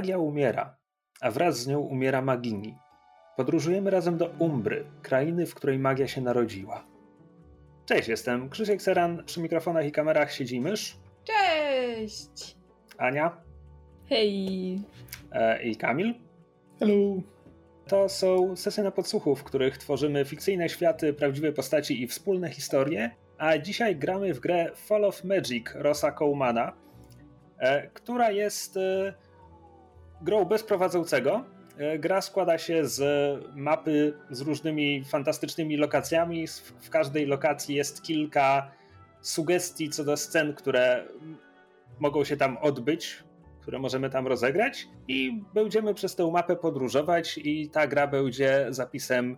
Magia umiera, a wraz z nią umiera Magini. Podróżujemy razem do Umbry, krainy, w której magia się narodziła. Cześć, jestem Krzysiek Seran, przy mikrofonach i kamerach siedzi mysz. Cześć! Ania. Hej! E, I Kamil. Hello! To są sesje na podsłuchu, w których tworzymy fikcyjne światy, prawdziwe postaci i wspólne historie, a dzisiaj gramy w grę Fall of Magic Rosa Cołmana, e, która jest e, grą bez prowadzącego. E, gra składa się z mapy z różnymi fantastycznymi lokacjami. W każdej lokacji jest kilka sugestii co do scen, które mogą się tam odbyć, które możemy tam rozegrać. I będziemy przez tę mapę podróżować, i ta gra będzie zapisem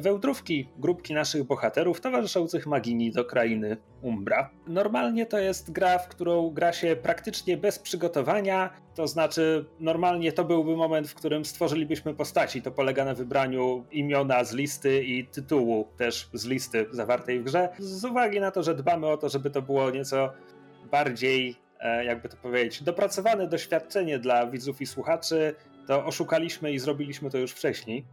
wełdrówki, grupki naszych bohaterów towarzyszących Magini do krainy Umbra. Normalnie to jest gra, w którą gra się praktycznie bez przygotowania, to znaczy normalnie to byłby moment, w którym stworzylibyśmy postaci. To polega na wybraniu imiona z listy i tytułu też z listy zawartej w grze. Z uwagi na to, że dbamy o to, żeby to było nieco bardziej, e, jakby to powiedzieć, dopracowane doświadczenie dla widzów i słuchaczy, to oszukaliśmy i zrobiliśmy to już wcześniej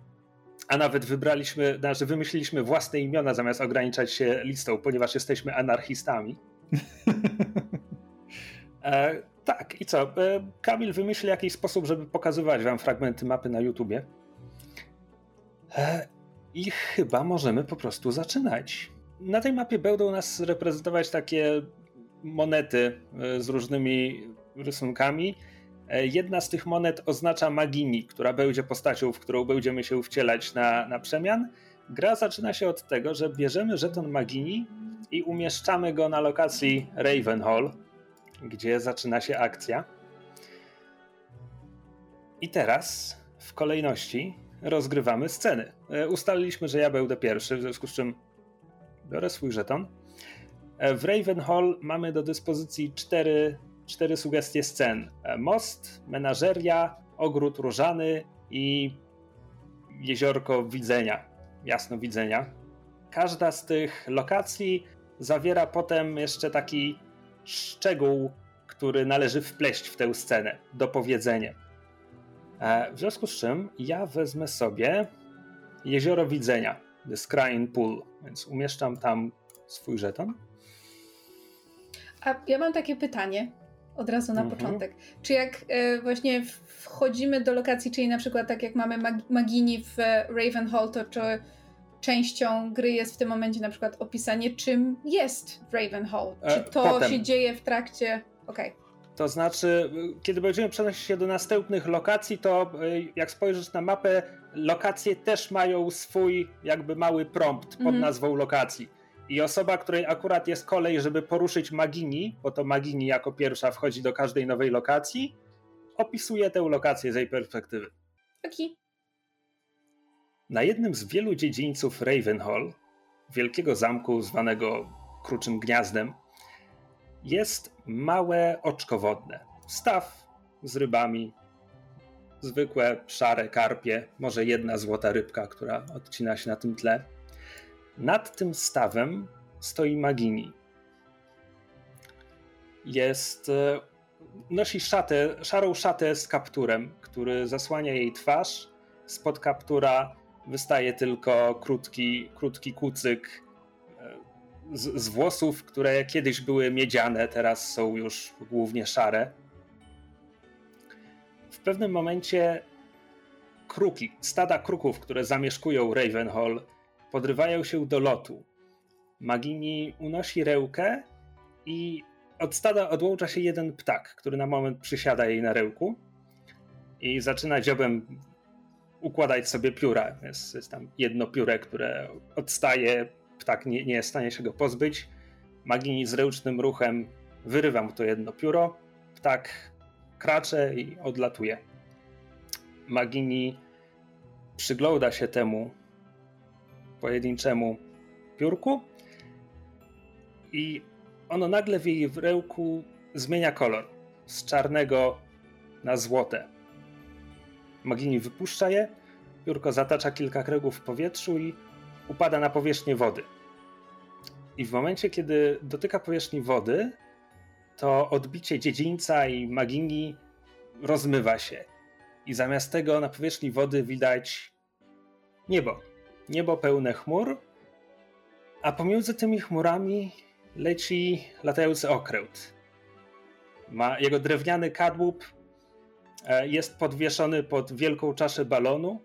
a nawet wybraliśmy, znaczy wymyśliliśmy własne imiona zamiast ograniczać się listą, ponieważ jesteśmy anarchistami. e, tak, i co? E, Kamil wymyśli jakiś sposób, żeby pokazywać wam fragmenty mapy na YouTubie. E, I chyba możemy po prostu zaczynać. Na tej mapie będą nas reprezentować takie monety e, z różnymi rysunkami. E, jedna z tych monet oznacza Magini, która będzie postacią, w którą będziemy się wcielać na, na przemian. Gra zaczyna się od tego, że bierzemy żeton Magini i umieszczamy go na lokacji Ravenhall, gdzie zaczyna się akcja. I teraz w kolejności rozgrywamy sceny. E, ustaliliśmy, że ja będę pierwszy, w związku z czym biorę swój żeton. E, w Ravenhall mamy do dyspozycji cztery cztery sugestie scen: e, most, menażeria, ogród różany i jeziorko widzenia, jasno widzenia. Każda z tych lokacji zawiera potem jeszcze taki szczegół, który należy wpleść w tę scenę, dopowiedzenie. E, w związku z czym ja wezmę sobie jezioro widzenia, The Scrying Pool, więc umieszczam tam swój żeton. A ja mam takie pytanie od razu na mhm. początek. Czy jak e, właśnie wchodzimy do lokacji, czyli na przykład tak jak mamy mag Magini w Ravenhall, to czy częścią gry jest w tym momencie na przykład opisanie, czym jest Ravenhall? Czy e, to Potem. się dzieje w trakcie... Okej. Okay. To znaczy, kiedy będziemy przenosić się do następnych lokacji, to e, jak spojrzysz na mapę, lokacje też mają swój jakby mały prompt pod mhm. nazwą lokacji i osoba, której akurat jest kolej, żeby poruszyć Magini, bo to Magini jako pierwsza wchodzi do każdej nowej lokacji, opisuje tę lokację z jej perspektywy. Okay. Na jednym z wielu dziedzińców Ravenhall, wielkiego zamku zwanego Kruczym Gniazdem, jest małe oczko wodne. Staw z rybami, zwykłe szare karpie, może jedna złota rybka, która odcina się na tym tle. Nad tym stawem stoi Magini. Jest. E, nosi szatę, szarą szatę z kapturem, który zasłania jej twarz. Spod kaptura wystaje tylko krótki, krótki kucyk e, z, z włosów, które kiedyś były miedziane, teraz są już głównie szare. W pewnym momencie kruki, stada kruków, które zamieszkują Ravenhall, podrywają się do lotu. Magini unosi rełkę i od stada odłącza się jeden ptak, który na moment przysiada jej na rełku i zaczyna dziobem układać sobie pióra. Jest, jest tam jedno pióre, które odstaje, ptak nie, nie jest w stanie się go pozbyć. Magini z ręcznym ruchem wyrywa mu to jedno pióro, ptak kracze i odlatuje. Magini przygląda się temu, pojedynczemu piórku i ono nagle w jej wrełku zmienia kolor z czarnego na złote. Magini wypuszcza je, piórko zatacza kilka kręgów w powietrzu i upada na powierzchnię wody. I w momencie, kiedy dotyka powierzchni wody, to odbicie dziedzińca i Magini rozmywa się. I zamiast tego na powierzchni wody widać niebo. Niebo pełne chmur, a pomiędzy tymi chmurami leci latający okręt. Ma jego drewniany kadłub e, jest podwieszony pod wielką czaszę balonu.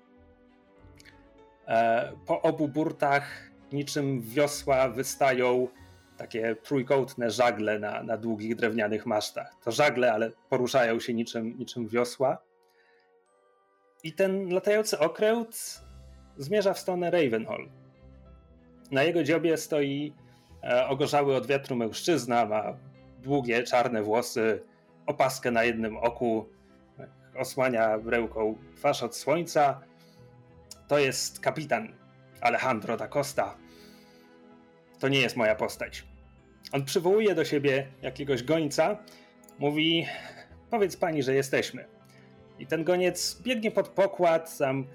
E, po obu burtach niczym wiosła wystają takie trójkątne żagle na, na długich drewnianych masztach. To żagle, ale poruszają się niczym, niczym wiosła. I ten latający okręt zmierza w stronę Ravenhall. Na jego dziobie stoi e, ogorzały od wiatru mężczyzna, ma długie, czarne włosy, opaskę na jednym oku, osłania ręką twarz od słońca. To jest kapitan Alejandro da Costa. To nie jest moja postać. On przywołuje do siebie jakiegoś gońca, mówi: Powiedz pani, że jesteśmy. I ten goniec biegnie pod pokład, tam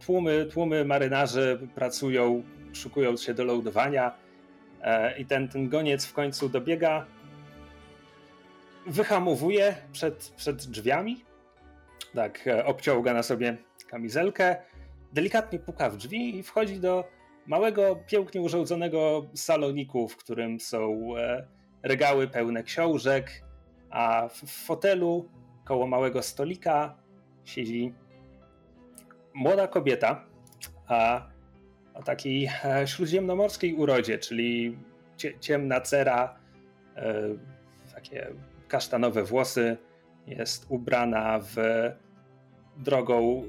tłumy, tłumy marynarzy pracują, szukując się do lądowania. E, I ten, ten goniec w końcu dobiega, wyhamowuje przed, przed drzwiami. Tak, e, obciąga na sobie kamizelkę, delikatnie puka w drzwi i wchodzi do małego, pięknie urządzonego saloniku, w którym są e, regały pełne książek, a w fotelu koło małego stolika siedzi młoda kobieta, a o takiej śródziemnomorskiej urodzie, czyli ciemna cera, e, takie kasztanowe włosy, jest ubrana w drogą,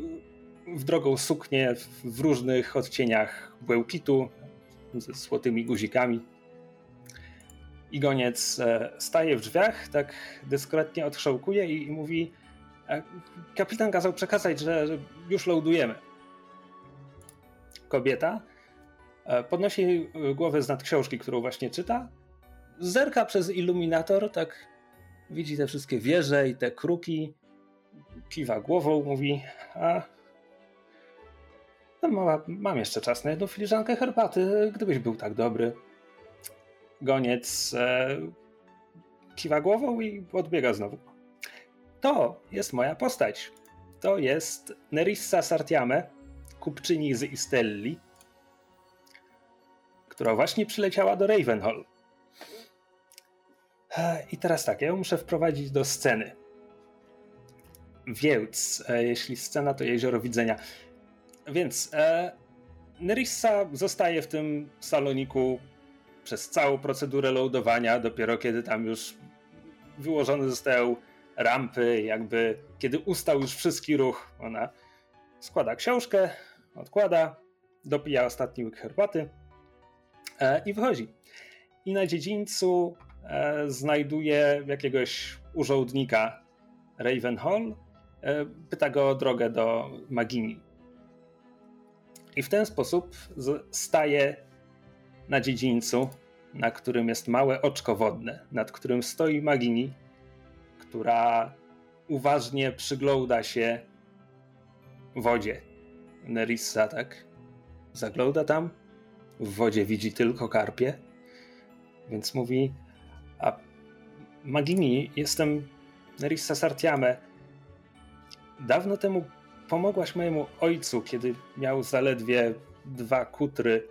w drogą suknię w różnych odcieniach błękitu ze złotymi guzikami. I goniec e, staje w drzwiach, tak dyskretnie odczołkuje i, i mówi: Kapitan kazał przekazać, że, już loadujemy. Kobieta e, podnosi głowę z nad książki, którą właśnie czyta, zerka przez iluminator, tak widzi te wszystkie wieże i te kruki, kiwa głową, mówi, a no mała, mam jeszcze czas na jedną filiżankę herbaty, gdybyś był tak dobry. Goniec e, kiwa głową i odbiega znowu. To jest moja postać. To jest Nerissa Sartiame, kupczyni z Istelli, która właśnie przyleciała do Ravenhall. I teraz tak, ja ją muszę wprowadzić do sceny. Więc, e, jeśli scena to jezioro widzenia. Więc e, Nerissa zostaje w tym saloniku przez całą procedurę loadowania, dopiero kiedy tam już wyłożone zostają rampy, jakby kiedy ustał już wszystki ruch, ona składa książkę, odkłada, dopija ostatni łyk herbaty e, i wychodzi. I na dziedzińcu e, znajduje jakiegoś urządnika Ravenhall, e, pyta go o drogę do Magini. I w ten sposób staje na dziedzińcu, na którym jest małe oczko wodne, nad którym stoi Magini która uważnie przygląda się wodzie. Nerissa, tak? Zagląda tam, w wodzie widzi tylko karpie, więc mówi: A Magini, jestem Nerissa Sartiame. Dawno temu pomogłaś mojemu ojcu, kiedy miał zaledwie dwa kutry.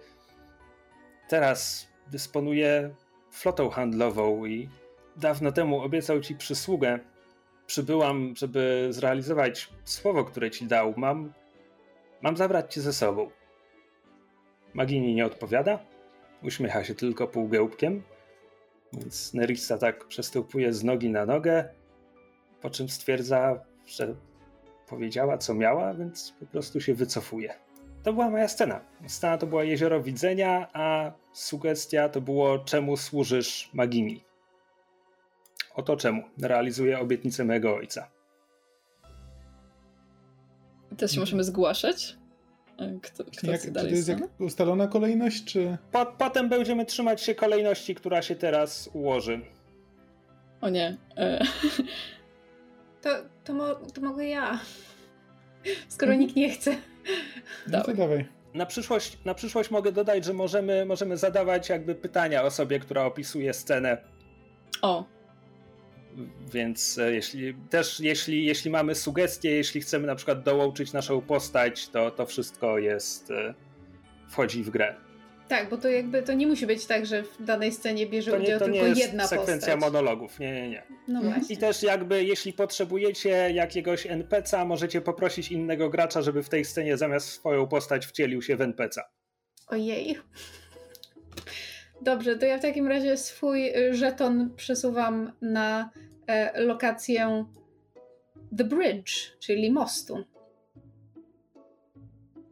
Teraz dysponuję flotą handlową i dawno temu obiecał ci przysługę. Przybyłam, żeby zrealizować słowo, które ci dał. Mam, mam zabrać cię ze sobą. Magini nie odpowiada. Uśmiecha się tylko półgełbkiem. Więc Nerissa tak przestępuje z nogi na nogę, po czym stwierdza, że powiedziała co miała, więc po prostu się wycofuje. To była moja scena. Scena to była jezioro widzenia, a sugestia to było czemu służysz Magini. Oto czemu realizuję obietnicę mojego ojca. Teraz się możemy zgłaszać? Kto, kto Jak, czy to jest jak ustalona kolejność, czy... Po, potem będziemy trzymać się kolejności, która się teraz ułoży. O nie. E... To, to, mo, to mogę ja. Skoro mhm. nikt nie chce. No to dawaj. Na przyszłość, na przyszłość mogę dodać, że możemy, możemy zadawać jakby pytania osobie, która opisuje scenę. O, więc e, jeśli, też jeśli, jeśli mamy sugestie, jeśli chcemy na przykład dołączyć naszą postać, to to wszystko jest e, wchodzi w grę. Tak, bo to jakby to nie musi być tak, że w danej scenie bierze to nie, udział to tylko nie jedna sekwencja postać. monologów. Nie, nie, nie. No właśnie. I też jakby jeśli potrzebujecie jakiegoś NPC'a, możecie poprosić innego gracza, żeby w tej scenie zamiast swoją postać wcielił się w NPC'a. Ojej. Dobrze, to ja w takim razie swój y, żeton przesuwam na e, lokację The Bridge, czyli mostu.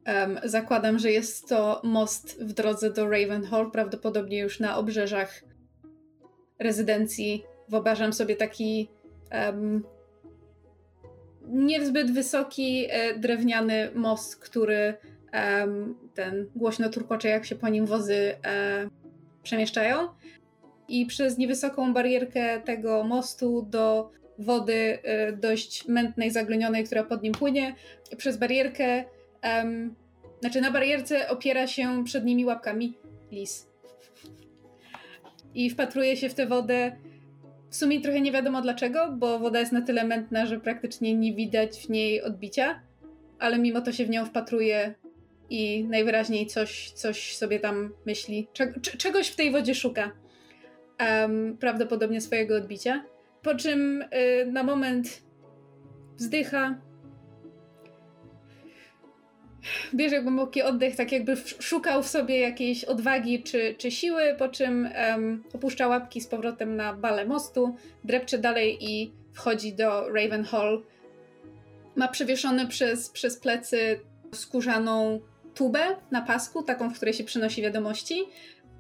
Um, zakładam, że jest to most w drodze do Ravenhall, prawdopodobnie już na obrzeżach rezydencji. Wyobrażam sobie taki um, niezbyt wysoki e, drewniany most, który um, ten głośno turkocze, jak się po nim wozy e, przemieszczają. I przez niewysoką barierkę tego mostu do wody e, dość mętnej, zaglenionej, która pod nim płynie, przez barierkę Um, znaczy na barierce opiera się przednimi łapkami lis. I wpatruje się w tę wodę. W sumie trochę nie wiadomo dlaczego, bo woda jest na tyle mętna, że praktycznie nie widać w niej odbicia, ale mimo to się w nią wpatruje i najwyraźniej coś, coś sobie tam myśli. czegoś w tej wodzie szuka. Um, prawdopodobnie swojego odbicia. Po czym y, na moment wzdycha, bierze głęboki oddech, tak jakby szukał w sobie jakiejś odwagi czy, czy siły, po czym um, opuszcza łapki z powrotem na balę mostu, drepcze dalej i wchodzi do Ravenhall. Ma przewieszony przez, przez plecy skórzaną tubę na pasku, taką, w której się przynosi wiadomości.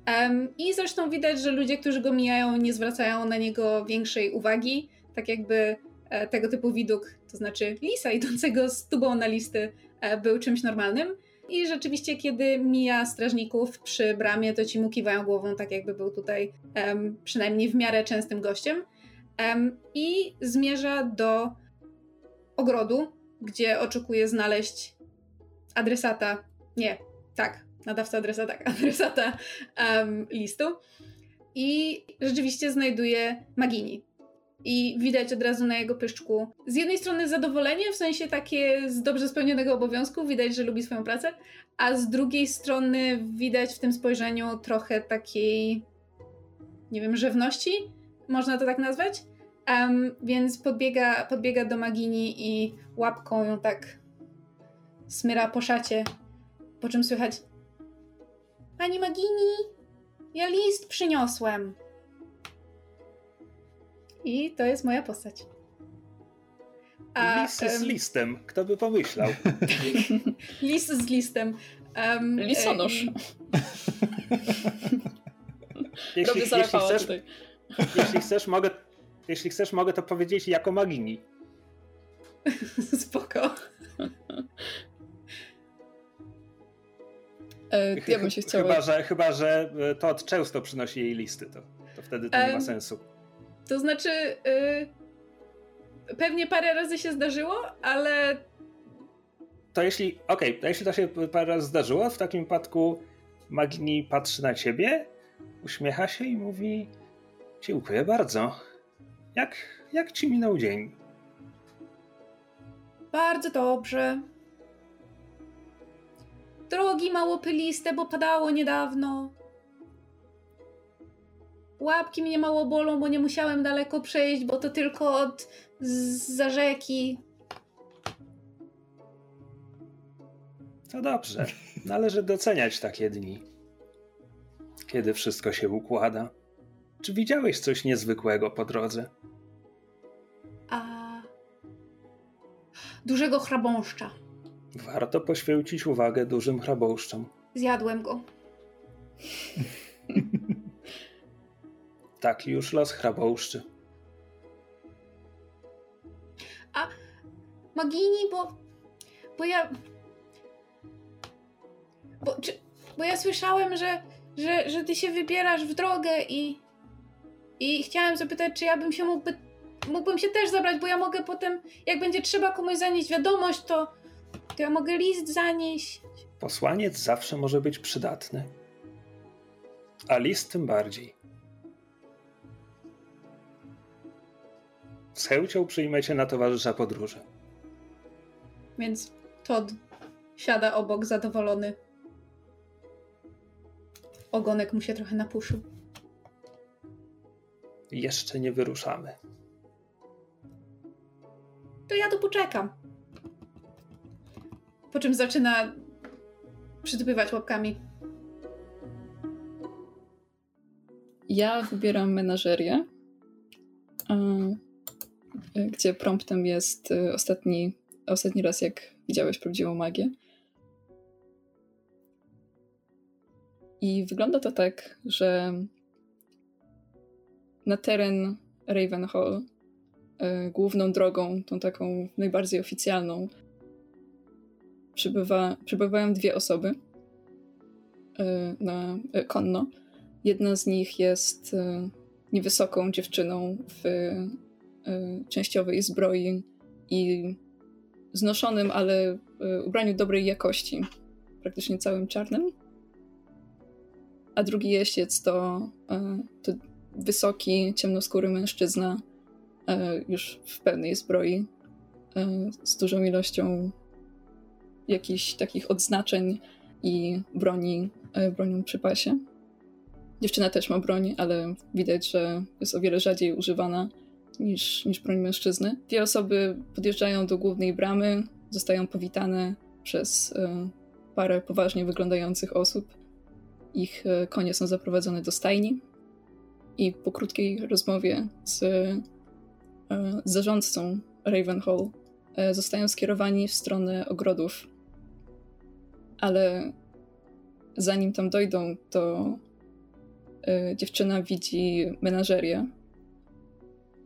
Um, I zresztą widać, że ludzie, którzy go mijają, nie zwracają na niego większej uwagi. Tak jakby e, tego typu widok, to znaczy lisa idącego z tubą na listy, E, był czymś normalnym. I rzeczywiście, kiedy mija strażników przy bramie, to ci mu kiwają głową, tak jakby był tutaj um, przynajmniej w miarę częstym gościem. Um, I zmierza do ogrodu, gdzie oczekuje znaleźć adresata. Nie, tak, nadawca adresata, adresata um, listu. I rzeczywiście znajduje Magini, i widać od razu na jego pyszczku z jednej strony zadowolenie, w sensie takie z dobrze spełnionego obowiązku, widać, że lubi swoją pracę, a z drugiej strony widać w tym spojrzeniu trochę takiej, nie wiem, rzewności, można to tak nazwać. Um, więc podbiega, podbiega do Magini i łapką ją tak smyra po szacie, po czym słychać Pani Magini, ja list przyniosłem. I to jest moja postać. A, Lis z um, listem. Kto by pomyślał? Lis z listem. Um, Lisonosz. jeśli, jeśli, chcesz, jeśli, chcesz, mogę, jeśli chcesz, mogę to powiedzieć jako magini. Spoko. E, ja bym się chciała... Chyba, że, chyba, że to często przynosi jej listy, to, to wtedy to nie ma sensu. To znaczy, yy, pewnie parę razy się zdarzyło, ale. To jeśli. Okej, okay, to jeśli to się parę razy zdarzyło, w takim wypadku Magni patrzy na ciebie, uśmiecha się i mówi: Dziękuję bardzo. Jak, jak ci minął dzień? Bardzo dobrze. Drogi mało pyliste, bo padało niedawno. Łapki mnie mało bolą, bo nie musiałem daleko przejść, bo to tylko od za rzeki. To dobrze. Należy doceniać takie dni. Kiedy wszystko się układa. Czy widziałeś coś niezwykłego po drodze? A. Dużego chrabąszcza. Warto poświęcić uwagę dużym chrabąszczom. Zjadłem go. Taki już los chrabąszczy. A Magini, bo. Bo ja. Bo, czy, bo ja słyszałem, że, że, że ty się wybierasz w drogę i. I chciałem zapytać, czy ja bym się mógłby. Mógłbym się też zabrać, bo ja mogę potem, jak będzie trzeba komuś zanieść wiadomość, to, to ja mogę list zanieść. Posłaniec zawsze może być przydatny. A list tym bardziej. z chęcią przyjmiecie na towarzysza podróży. Więc Todd siada obok zadowolony. Ogonek mu się trochę napuszył. Jeszcze nie wyruszamy. To ja tu poczekam. Po czym zaczyna przytypywać łapkami. Ja wybieram menażerię, gdzie promptem jest y, ostatni, ostatni raz, jak widziałeś prawdziwą magię. I wygląda to tak, że na teren Ravenhall y, główną drogą, tą taką najbardziej oficjalną, przybywa, przybywają dwie osoby y, na konno. Jedna z nich jest niewysoką dziewczyną w częściowej zbroi i znoszonym, ale ubraniu dobrej jakości, praktycznie całym czarnym. A drugi jeździec to, to wysoki, ciemnoskóry mężczyzna, już w pełnej zbroi, z dużą ilością jakichś takich odznaczeń i broni, bronią przy pasie. Dziewczyna też ma broń, ale widać, że jest o wiele rzadziej używana niż, niż broń mężczyzny. Dwie osoby podjeżdżają do głównej bramy, zostają powitane przez y, parę poważnie wyglądających osób. Ich y, konie są zaprowadzone do stajni i po krótkiej rozmowie z, z zarządcą Ravenhall zostają skierowani w stronę ogrodów. Ale zanim tam dojdą, to y, dziewczyna widzi menażerię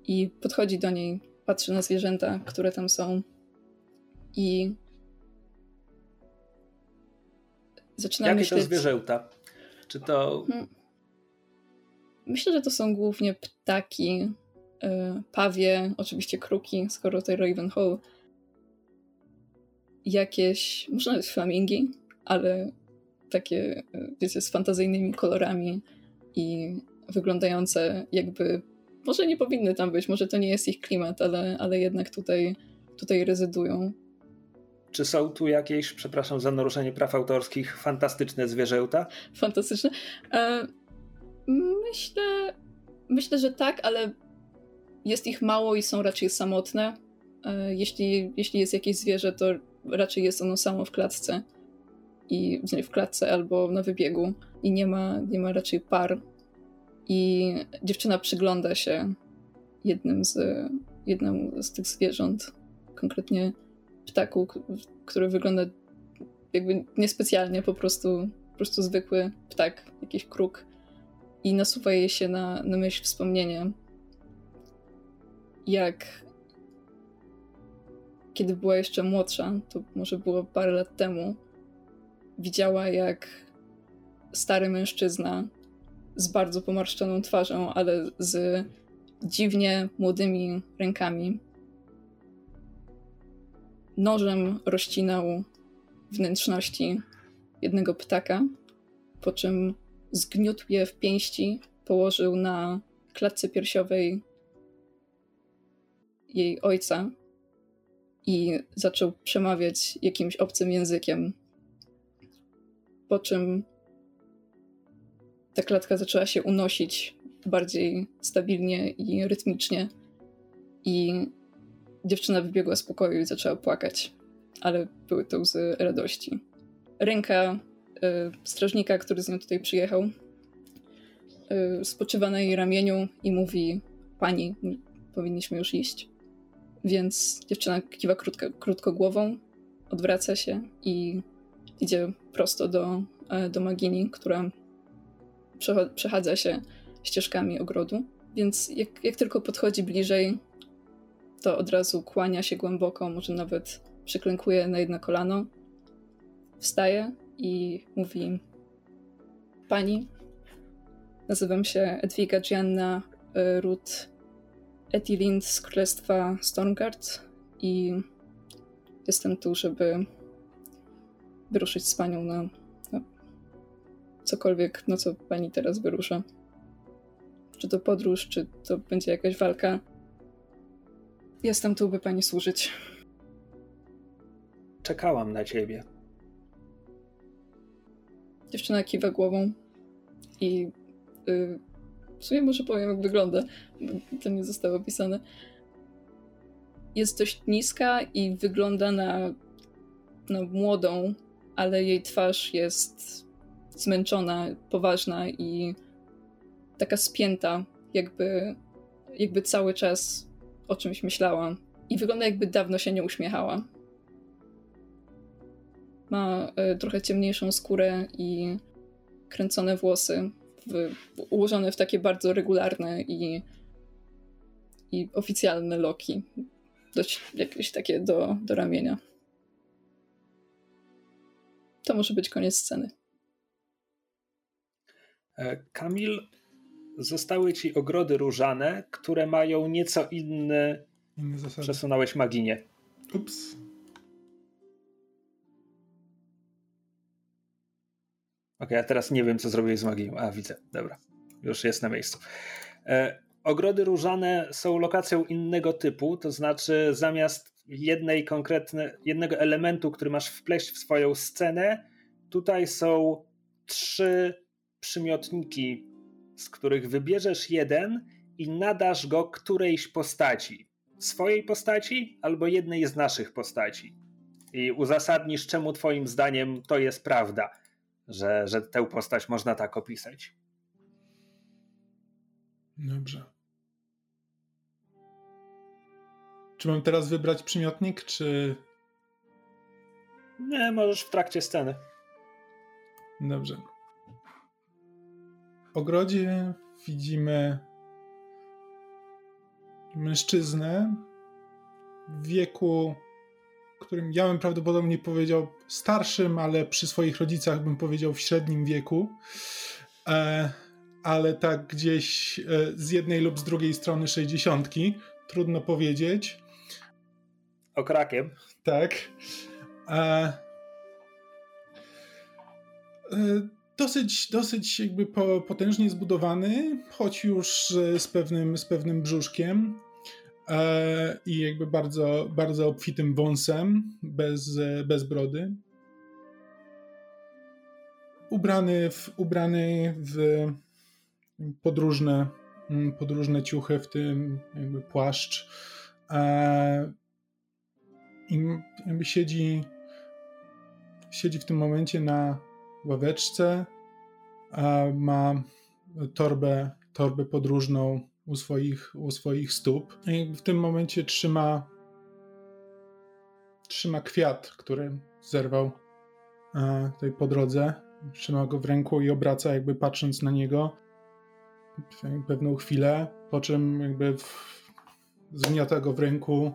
i podchodzi do niej, patrzy na zwierzęta, które tam są i zaczyna Jakie myśleć... to zwierzęta? Czy to... Hmm. Myślę, że to są głównie ptaki, y, pawie, oczywiście kruki, skoro to Ravenhall. Jakieś, może nawet flamingi, ale takie, wiecie, z fantazyjnymi kolorami i wyglądające jakby, może nie powinny tam być, może to nie jest ich klimat, ale, ale jednak tutaj, tutaj rezydują. Czy są tu jakieś, przepraszam za naruszenie praw autorskich, fantastyczne zwierzęta? Fantastyczne? E, myślę, myślę, że tak, ale jest ich mało i są raczej samotne. E, jeśli, jeśli jest jakieś zwierzę, to raczej jest ono samo w klatce i w klatce albo na wybiegu i nie ma, nie ma raczej par. I dziewczyna przygląda się jednym z, jednemu z tych zwierząt, konkretnie ptaku, który wygląda jakby niespecjalnie, po prostu, po prostu zwykły ptak, jakiś kruk. I nasuwa jej się na, na myśl wspomnienie, jak kiedy była jeszcze młodsza, to może było parę lat temu, widziała, jak stary mężczyzna z bardzo pomarszczoną twarzą, ale z dziwnie młodymi rękami, nożem rozcinał wnętrzności jednego ptaka, po czym zgniótł je w pięści, położył na klatce piersiowej jej ojca i zaczął przemawiać jakimś obcym językiem po czym ta klatka zaczęła się unosić bardziej stabilnie i rytmicznie. I dziewczyna wybiegła z pokoju i zaczęła płakać, ale były to łzy radości. Ręka y, strażnika, który z nią tutaj przyjechał, y, spoczywa na jej ramieniu i mówi: Pani, powinniśmy już iść. Więc dziewczyna kiwa krótko, krótko głową, odwraca się i idzie prosto do, e, do Magini, która przechadza się ścieżkami ogrodu. Więc jak, jak tylko podchodzi bliżej, to od razu kłania się głęboko, może nawet przyklękuje na jedno kolano, wstaje i mówi: Pani, nazywam się Edwiga Gianna e, Ruth Etilind z Królestwa Stormgard i jestem tu, żeby wyruszyć z panią na, na cokolwiek, na co pani teraz wyrusza. Czy to podróż, czy to będzie jakaś walka. Jestem tu, by pani służyć. Czekałam na ciebie. Dziewczyna kiwa głową i yy, w sumie może powiem, jak wygląda. To nie zostało opisane. Jest dość niska i wygląda na, na młodą, ale jej twarz jest zmęczona, poważna i taka spięta, jakby, jakby cały czas o czymś myślała. I wygląda jakby dawno się nie uśmiechała. Ma y, trochę ciemniejszą skórę i kręcone włosy, w, ułożone w takie bardzo regularne i, i oficjalne loki. Dość jakieś takie do, do ramienia. To może być koniec sceny. E, Kamil, zostały ci ogrody różane, które mają nieco inny. Inne zasady. Przesunąłeś maginie. Ups. Ok, ja teraz nie wiem, co zrobiłeś z magią. A, widzę. Dobra. Już jest na miejscu. E, ogrody różane są lokacją innego typu, to znaczy zamiast jednej konkretnej, jednego elementu, który masz wpleść w swoją scenę, tutaj są trzy przymiotniki, z których wybierzesz jeden i nadasz go którejś postaci. Swojej postaci albo jednej z naszych postaci. I uzasadnisz, czemu Twoim zdaniem to jest prawda, że, że tę postać można tak opisać. Dobrze. Czy mam teraz wybrać przymiotnik, czy. Nie, możesz w trakcie sceny. Dobrze ogrodzie widzimy mężczyznę w wieku, którym ja bym prawdopodobnie powiedział starszym, ale przy swoich rodzicach bym powiedział w średnim wieku. E, ale tak gdzieś e, z jednej lub z drugiej strony sześćdziesiątki, trudno powiedzieć. Okrakiem. Tak. E, e dosyć, dosyć jakby po, potężnie zbudowany, choć już z pewnym, z pewnym brzuszkiem e, i jakby bardzo, bardzo obfitym wąsem, bez, bez brody. Ubrany w, ubrany w podróżne, podróżne ciuchy, w tym jakby płaszcz. E, I jakby siedzi, siedzi w tym momencie na ławeczce, a ma torbę, torbę podróżną u swoich, u swoich stóp. I w tym momencie trzyma, trzyma kwiat, który zerwał tutaj po drodze. Trzyma go w ręku i obraca, jakby patrząc na niego pewną chwilę, po czym jakby zgniata go w ręku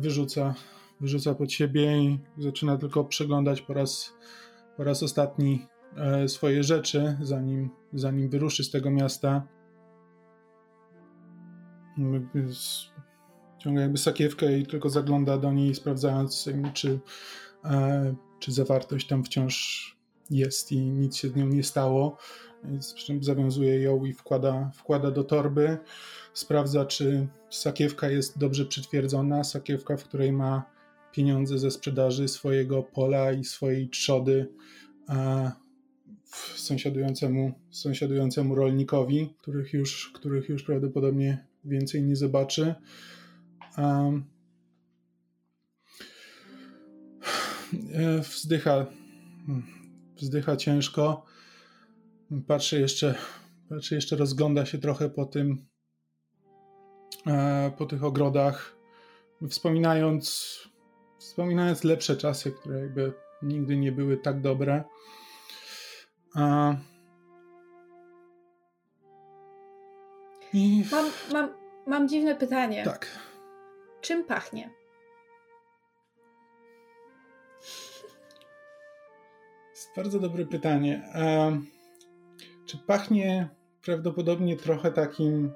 wyrzuca, wyrzuca pod siebie i zaczyna tylko przeglądać po raz po raz ostatni e, swoje rzeczy, zanim, zanim wyruszy z tego miasta. Ciąga jakby sakiewkę i tylko zagląda do niej, sprawdzając, czy, e, czy zawartość tam wciąż jest i nic się z nią nie stało. Więc zawiązuje ją i wkłada, wkłada do torby. Sprawdza, czy sakiewka jest dobrze przytwierdzona. Sakiewka, w której ma pieniądze ze sprzedaży swojego pola i swojej trzody sąsiadującemu, sąsiadującemu rolnikowi, których już, których już prawdopodobnie więcej nie zobaczy. E, wzdycha, wzdycha ciężko. Patrzy jeszcze, patrzy jeszcze, rozgląda się trochę po tym, e, po tych ogrodach, wspominając wspominając lepsze czasy, które jakby nigdy nie były tak dobre. I... Mam, mam, mam dziwne pytanie. Tak. Czym pachnie? Bardzo dobre pytanie. Czy pachnie prawdopodobnie trochę takim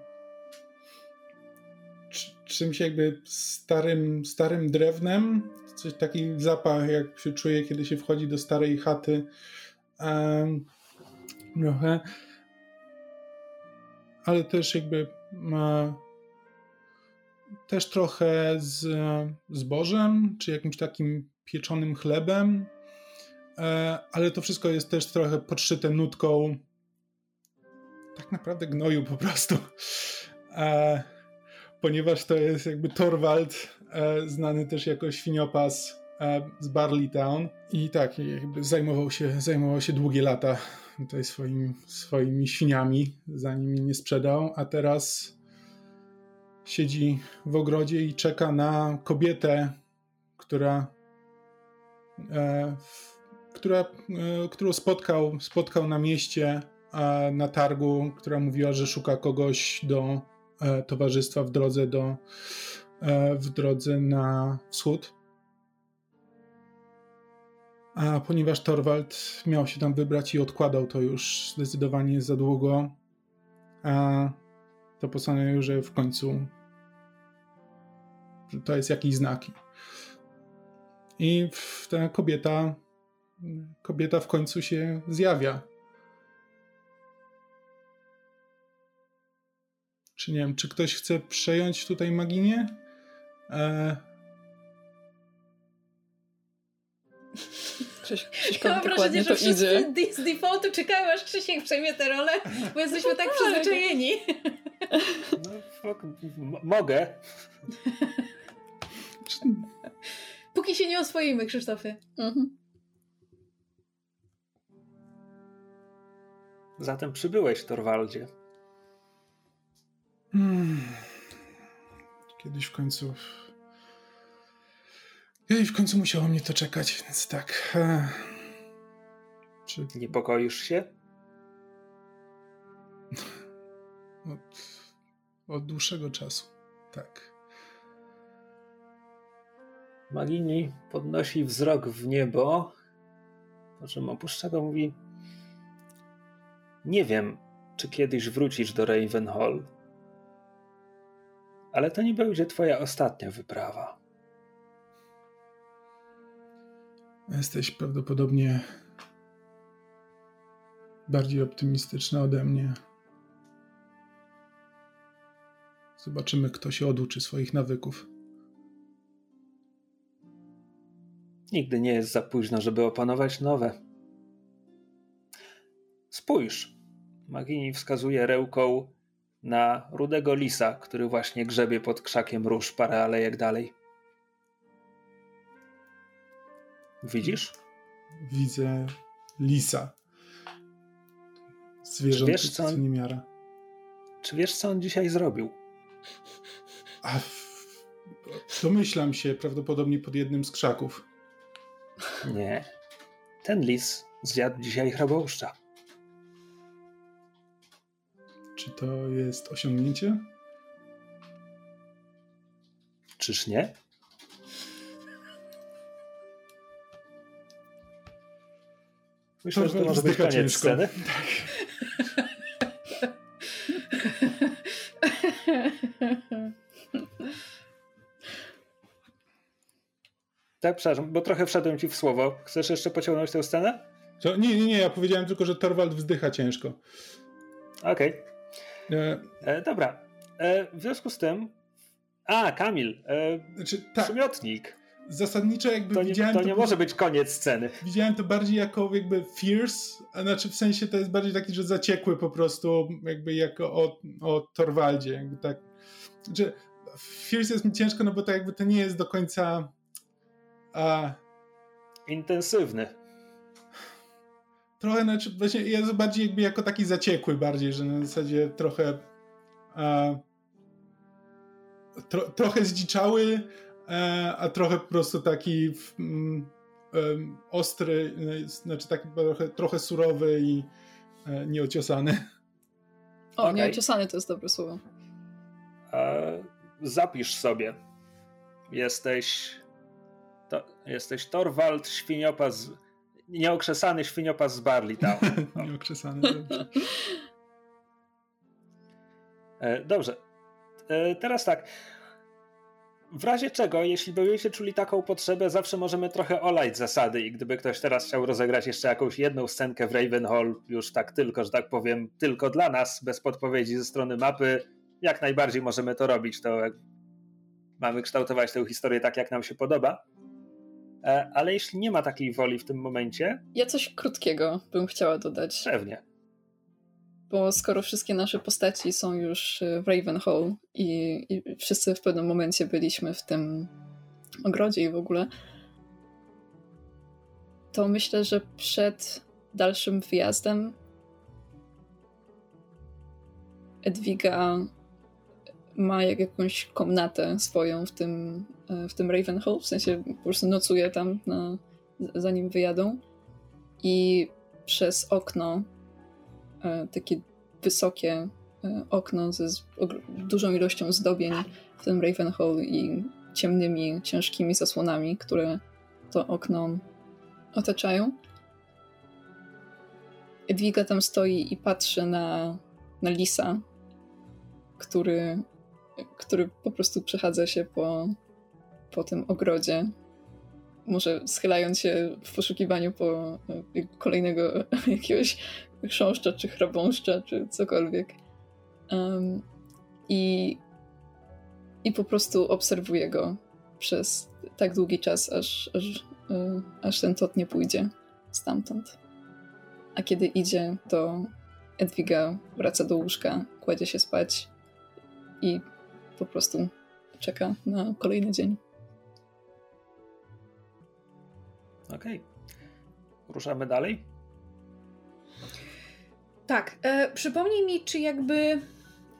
czymś jakby starym, starym drewnem. Coś taki zapach, jak się czuje, kiedy się wchodzi do starej chaty. Trochę. Ale też jakby ma też trochę z zbożem, czy jakimś takim pieczonym chlebem, e, ale to wszystko jest też trochę podszyte nutką tak naprawdę gnoju po prostu. E, ponieważ to jest jakby Torwald, e, znany też jako świniopas z Barley Town i tak, jakby zajmował się, zajmował się długie lata tutaj swoimi, swoimi świniami, zanim je nie sprzedał, a teraz siedzi w ogrodzie i czeka na kobietę, która, e, która, e, którą spotkał, spotkał na mieście, na targu, która mówiła, że szuka kogoś do e, towarzystwa w drodze do e, w drodze na wschód. A ponieważ Torwald miał się tam wybrać i odkładał to już zdecydowanie za długo, a to postanowił, że w końcu że to jest jakiś znaki. I ta kobieta, kobieta w końcu się zjawia. Czy nie wiem, czy ktoś chce przejąć tutaj Maginię? E... Krzyś, ja mam wrażenie, że wszyscy z defaultu czekają, aż Krzysiek przejmie tę rolę, bo jesteśmy tak, tak przyzwyczajeni. No, mogę. Póki się nie oswoimy, Krzysztofie. Mhm. Zatem przybyłeś, Torwaldzie. Hmm. Kiedyś w końcu. Kiedyś w końcu musiało mnie to czekać, więc tak. E, czy... Niepokoisz się? Od, od dłuższego czasu, tak. Magini podnosi wzrok w niebo, po czym opuszcza go, mówi nie wiem, czy kiedyś wrócisz do Ravenhall, ale to nie będzie twoja ostatnia wyprawa. Jesteś prawdopodobnie bardziej optymistyczna ode mnie. Zobaczymy, kto się oduczy swoich nawyków. Nigdy nie jest za późno, żeby opanować nowe. Spójrz. Magini wskazuje rełką na rudego lisa, który właśnie grzebie pod krzakiem róż parę alejek dalej. Widzisz? Widzę lisa. Zwierzę wiesz, co on, niemiara. Czy wiesz, co on dzisiaj zrobił? A domyślam się prawdopodobnie pod jednym z krzaków. Nie. Ten lis zjadł dzisiaj chrabouszcza. Czy to jest osiągnięcie? Czyż nie? Myślę, to że to może być koniec ciężko. sceny. Tak. Tak, przepraszam, bo trochę wszedłem ci w słowo. Chcesz jeszcze pociągnąć tę scenę? Co? Nie, nie, nie, ja powiedziałem tylko, że Torwald wzdycha ciężko. Okej. Okay. E... E, dobra. E, w związku z tym. A, Kamil. E, znaczy, tak. Przymiotnik. Zasadniczo jakby to nie, widziałem. To nie to, może być koniec sceny. Widziałem to bardziej jako jakby fierce, a znaczy w sensie to jest bardziej taki, że zaciekły po prostu, jakby jako o, o Torwaldzie. Jakby tak. Znaczy, fierce jest mi ciężko, no bo to jakby to nie jest do końca a... Intensywny. Trochę, znaczy, właśnie jest bardziej jakby jako taki zaciekły bardziej, że na zasadzie trochę a, tro, trochę zdziczały, a, e, a, trochę po prostu taki um, um, ostry, znaczy taki trochę, trochę surowy i e, nieociosany. O, okay. nieociosany to jest dobre słowo. E, zapisz sobie. Jesteś to, jesteś Torwald, świniopas, nieokrzesany świniopas z Barley Town. nieokrzesany, dobrze. E, dobrze. E, teraz tak. W razie czego, jeśli będziecie czuli taką potrzebę, zawsze możemy trochę olać zasady i gdyby ktoś teraz chciał rozegrać jeszcze jakąś jedną scenkę w Ravenhall, już tak tylko, że tak powiem, tylko dla nas, bez podpowiedzi ze strony mapy, jak najbardziej możemy to robić. To mamy kształtować tę historię tak, jak nam się podoba. E, ale jeśli nie ma takiej woli w tym momencie. Ja coś krótkiego bym chciała dodać. Pewnie. Bo skoro wszystkie nasze postaci są już w Ravenhall i, i wszyscy w pewnym momencie byliśmy w tym ogrodzie i w ogóle, to myślę, że przed dalszym wyjazdem Edwiga ma jak jakąś komnatę swoją w tym, w tym Ravenhall, w sensie po prostu nocuje tam na, zanim wyjadą i przez okno e, takie wysokie e, okno ze dużą ilością zdobień w tym Ravenhall i ciemnymi, ciężkimi zasłonami, które to okno otaczają. Edwiga tam stoi i patrzy na, na lisa, który, który po prostu przechadza się po, po tym ogrodzie. Może schylając się w poszukiwaniu po e, kolejnego jakiegoś chrząszcza, czy chrabąszcza, czy cokolwiek. Um, I i po prostu obserwuję go przez tak długi czas, aż, aż, yy, aż ten tot nie pójdzie stamtąd. A kiedy idzie, to Edwiga wraca do łóżka, kładzie się spać i po prostu czeka na kolejny dzień. Okej. Okay. Ruszamy dalej? Tak. E, przypomnij mi, czy jakby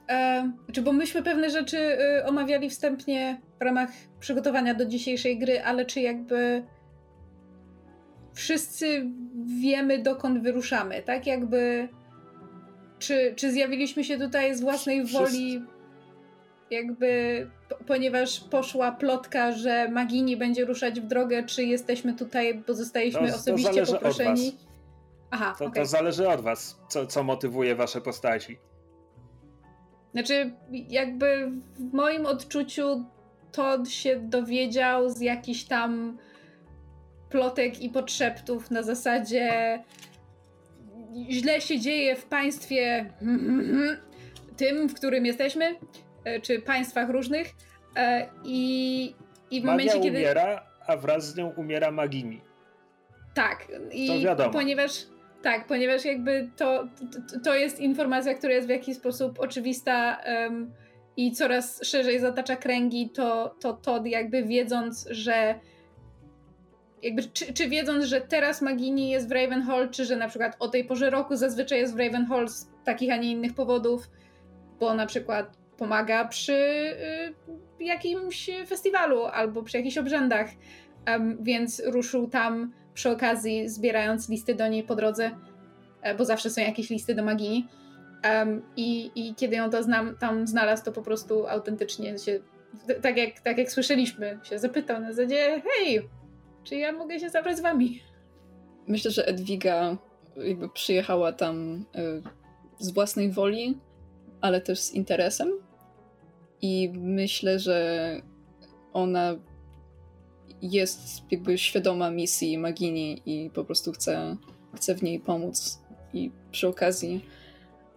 E, czy bo myśmy pewne rzeczy e, omawiali wstępnie w ramach przygotowania do dzisiejszej gry, ale czy jakby wszyscy wiemy, dokąd wyruszamy, tak? Jakby. Czy, czy zjawiliśmy się tutaj z własnej woli, jakby ponieważ poszła plotka, że Magini będzie ruszać w drogę, czy jesteśmy tutaj, bo zostaliśmy to, osobiście to poproszeni? Aha, to, okay. to zależy od was, co, co motywuje wasze postaci. Znaczy, jakby w moim odczuciu Todd się dowiedział z jakichś tam plotek i podszeptów na zasadzie źle się dzieje w państwie tym, w którym jesteśmy, czy państwach różnych e, i, i w Magia momencie, kiedy... umiera, a wraz z nią umiera Magini. Tak. I to wiadomo. ponieważ tak, ponieważ jakby to, to, to, jest informacja, która jest w jakiś sposób oczywista um, i coraz szerzej zatacza kręgi, to, to Todd jakby wiedząc, że jakby, czy, czy wiedząc, że teraz Magini jest w Ravenhall, czy że na przykład o tej porze roku zazwyczaj jest w Ravenhall z takich, a nie innych powodów, bo na przykład pomaga przy y, jakimś festiwalu albo przy jakichś obrzędach, więc ruszył tam przy okazji zbierając listy do niej po drodze, e, bo zawsze są jakieś listy do magii. Um, i, I kiedy ją to znam, tam znalazł, to po prostu autentycznie się, tak jak, tak jak słyszeliśmy, się zapytał na zasadzie, hej, czy ja mogę się zabrać z wami? Myślę, że Edwiga jakby przyjechała tam y, z własnej woli, ale też z interesem. I myślę, że ona jest jakby świadoma misji Magini i po prostu chce, chce w niej pomóc i przy okazji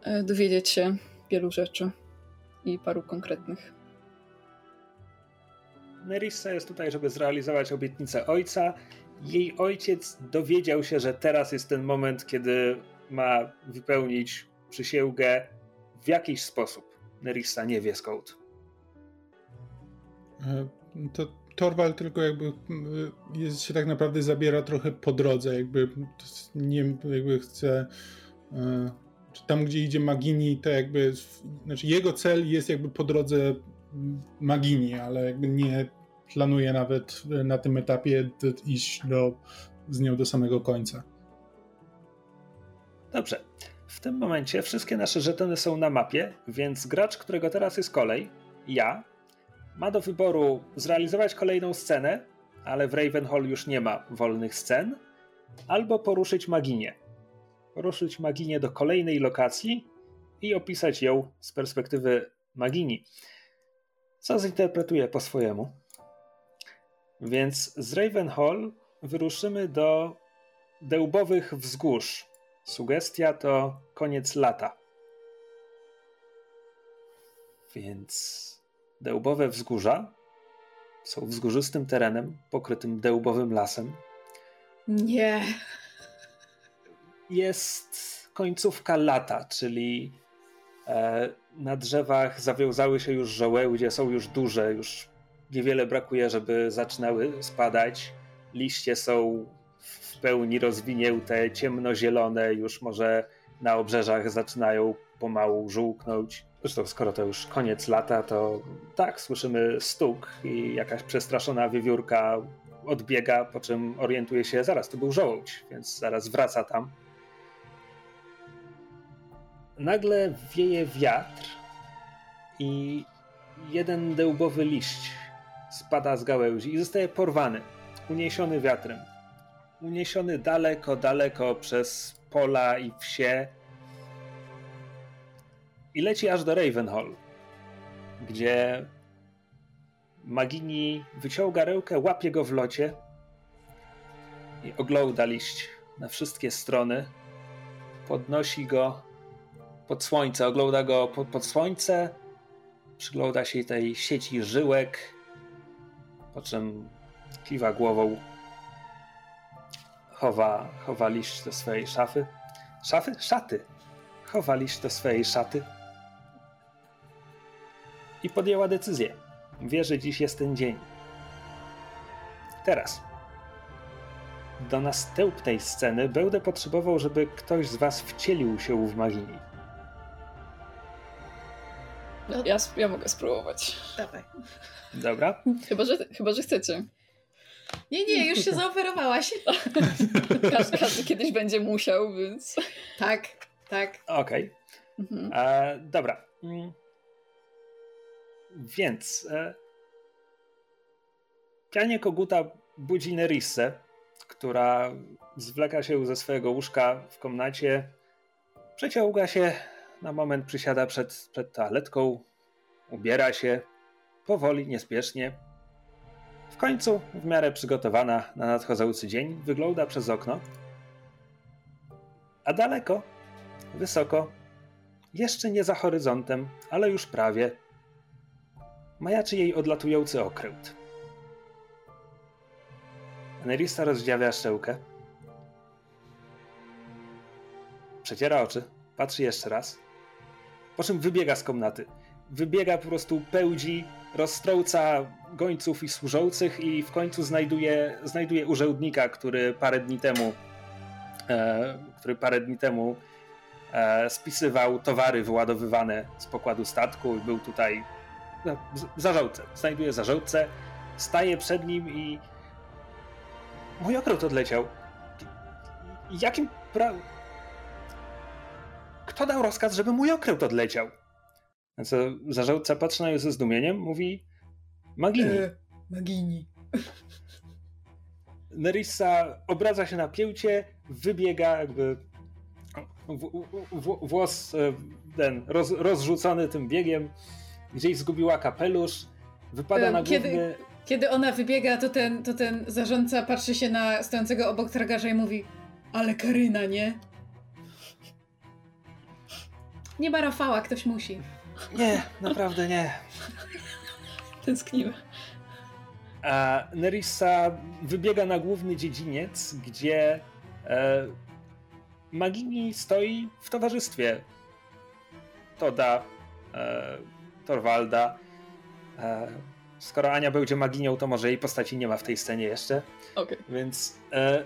e, dowiedzieć się wielu rzeczy i paru konkretnych. Nerissa jest tutaj, żeby zrealizować obietnicę ojca. Jej ojciec dowiedział się, że teraz jest ten moment, kiedy ma wypełnić przysięgę w jakiś sposób. Nerissa nie wie skąd. E, to Torwal tylko jakby y, jest, się tak naprawdę zabiera trochę po drodze, jakby nie jakby chce y, tam gdzie idzie Magini, to jakby znaczy jego cel jest jakby po drodze Magini, ale jakby nie planuje nawet na tym etapie iść do, z nią do samego końca. Dobrze. W tym momencie wszystkie nasze żetony są na mapie, więc gracz, którego teraz jest kolej, ja, ma do wyboru zrealizować kolejną scenę, ale w Ravenhall już nie ma wolnych scen, albo poruszyć Maginię. Poruszyć Maginię do kolejnej lokacji i opisać ją z perspektywy Magini. Co zinterpretuję po swojemu. Więc z Ravenhall wyruszymy do Dełbowych Wzgórz. Sugestia to koniec lata. Więc Dełbowe wzgórza Są wzgórzystym terenem pokrytym dełbowym lasem. Nie. Jest końcówka lata, czyli e, na drzewach zawiązały się już żołędzie, są już duże, już niewiele brakuje, żeby zaczynały spadać. Liście są w pełni rozwinięte, ciemnozielone, już może na obrzeżach zaczynają pomału żółknąć. Zresztą, skoro to już koniec lata, to tak, słyszymy stuk i jakaś przestraszona wiewiórka odbiega, po czym orientuje się, zaraz, to był żołądź, więc zaraz wraca tam. Nagle wieje wiatr i jeden dełbowy liść spada z gałęzi i zostaje porwany, uniesiony wiatrem. Uniesiony daleko, daleko przez pola i wsie i leci aż do Ravenhall, gdzie Magini wyciąga rękę, łapie go w locie i ogląda liść na wszystkie strony. Podnosi go pod słońce, ogląda go pod, pod słońce, przygląda się tej sieci żyłek, po czym kiwa głową, chowa, chowa liść do swojej szafy. Szafy? Szaty. Chowa liść do swojej szaty. I podjęła decyzję. Wie, że dziś jest ten dzień. Teraz. Do następnej sceny będę potrzebował, żeby ktoś z was wcielił się w Magini. Ja, ja mogę spróbować. Dawaj. Dobra? Chyba, że, chyba, że chcecie. Nie, nie, już się zaoferowałaś. Każdy, każdy kiedyś będzie musiał, więc... Tak, tak. Okej. Mhm. E, dobra. Więc e, pianie koguta budzi Nerissę, która zwleka się ze swojego łóżka w komnacie, przeciąga się, na moment przysiada przed, przed toaletką, ubiera się, powoli, niespiesznie. W końcu, w miarę przygotowana na nadchodzący dzień, wygląda przez okno, a daleko, wysoko, jeszcze nie za horyzontem, ale już prawie, majaczy jej odlatujący okręt. Nerissa rozdziawia szczełkę. Przeciera oczy, patrzy jeszcze raz, po czym wybiega z komnaty. Wybiega po prostu, pełdzi, rozstrołca gońców i służących i w końcu znajduje, znajduje urzędnika, który parę dni temu e, który parę dni temu e, spisywał towary wyładowywane z pokładu statku i był tutaj w zarządce. Znajduje zarządcę, staje przed nim i mój okręt odleciał. Jakim pra... Kto dał rozkaz, żeby mój okręt odleciał? Na co zarządca patrzy na nią ze zdumieniem, mówi Magini. E, Magini. Nerissa obraca się na pięcie, wybiega jakby w, w, włos e, ten roz, rozrzucony tym biegiem, gdzieś zgubiła kapelusz, wypada na kiedy- główny... Kiedy ona wybiega, to ten, to ten zarządca patrzy się na stojącego obok tragarza i mówi ale Karyna, nie? Nie ma Rafała, ktoś musi. Nie, naprawdę nie. Tęskniły. A Nerissa wybiega na główny dziedziniec, gdzie e, Magini stoi w towarzystwie Toda, e, Torwalda. E, skoro Ania będzie Maginią, to może jej postaci nie ma w tej scenie jeszcze. Okej. Więc e,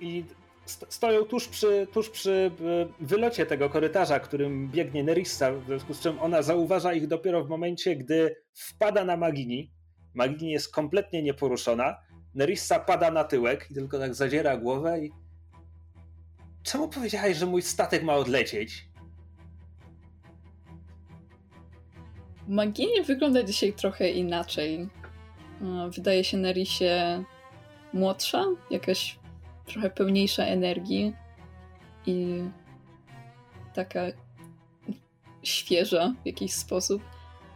i st- stoją tuż przy, tuż przy e, wylocie tego korytarza, którym biegnie Nerissa, w związku z czym ona zauważa ich dopiero w momencie, gdy wpada na Magini. Magini jest kompletnie nieporuszona. Nerissa pada na tyłek i tylko tak zadziera głowę i... Czemu powiedziałeś, że mój statek ma odlecieć? Magini wygląda dzisiaj trochę inaczej. E, Wydaje się Nerisie młodsza, jakaś trochę pełniejsza energii i taka świeża w jakiś sposób.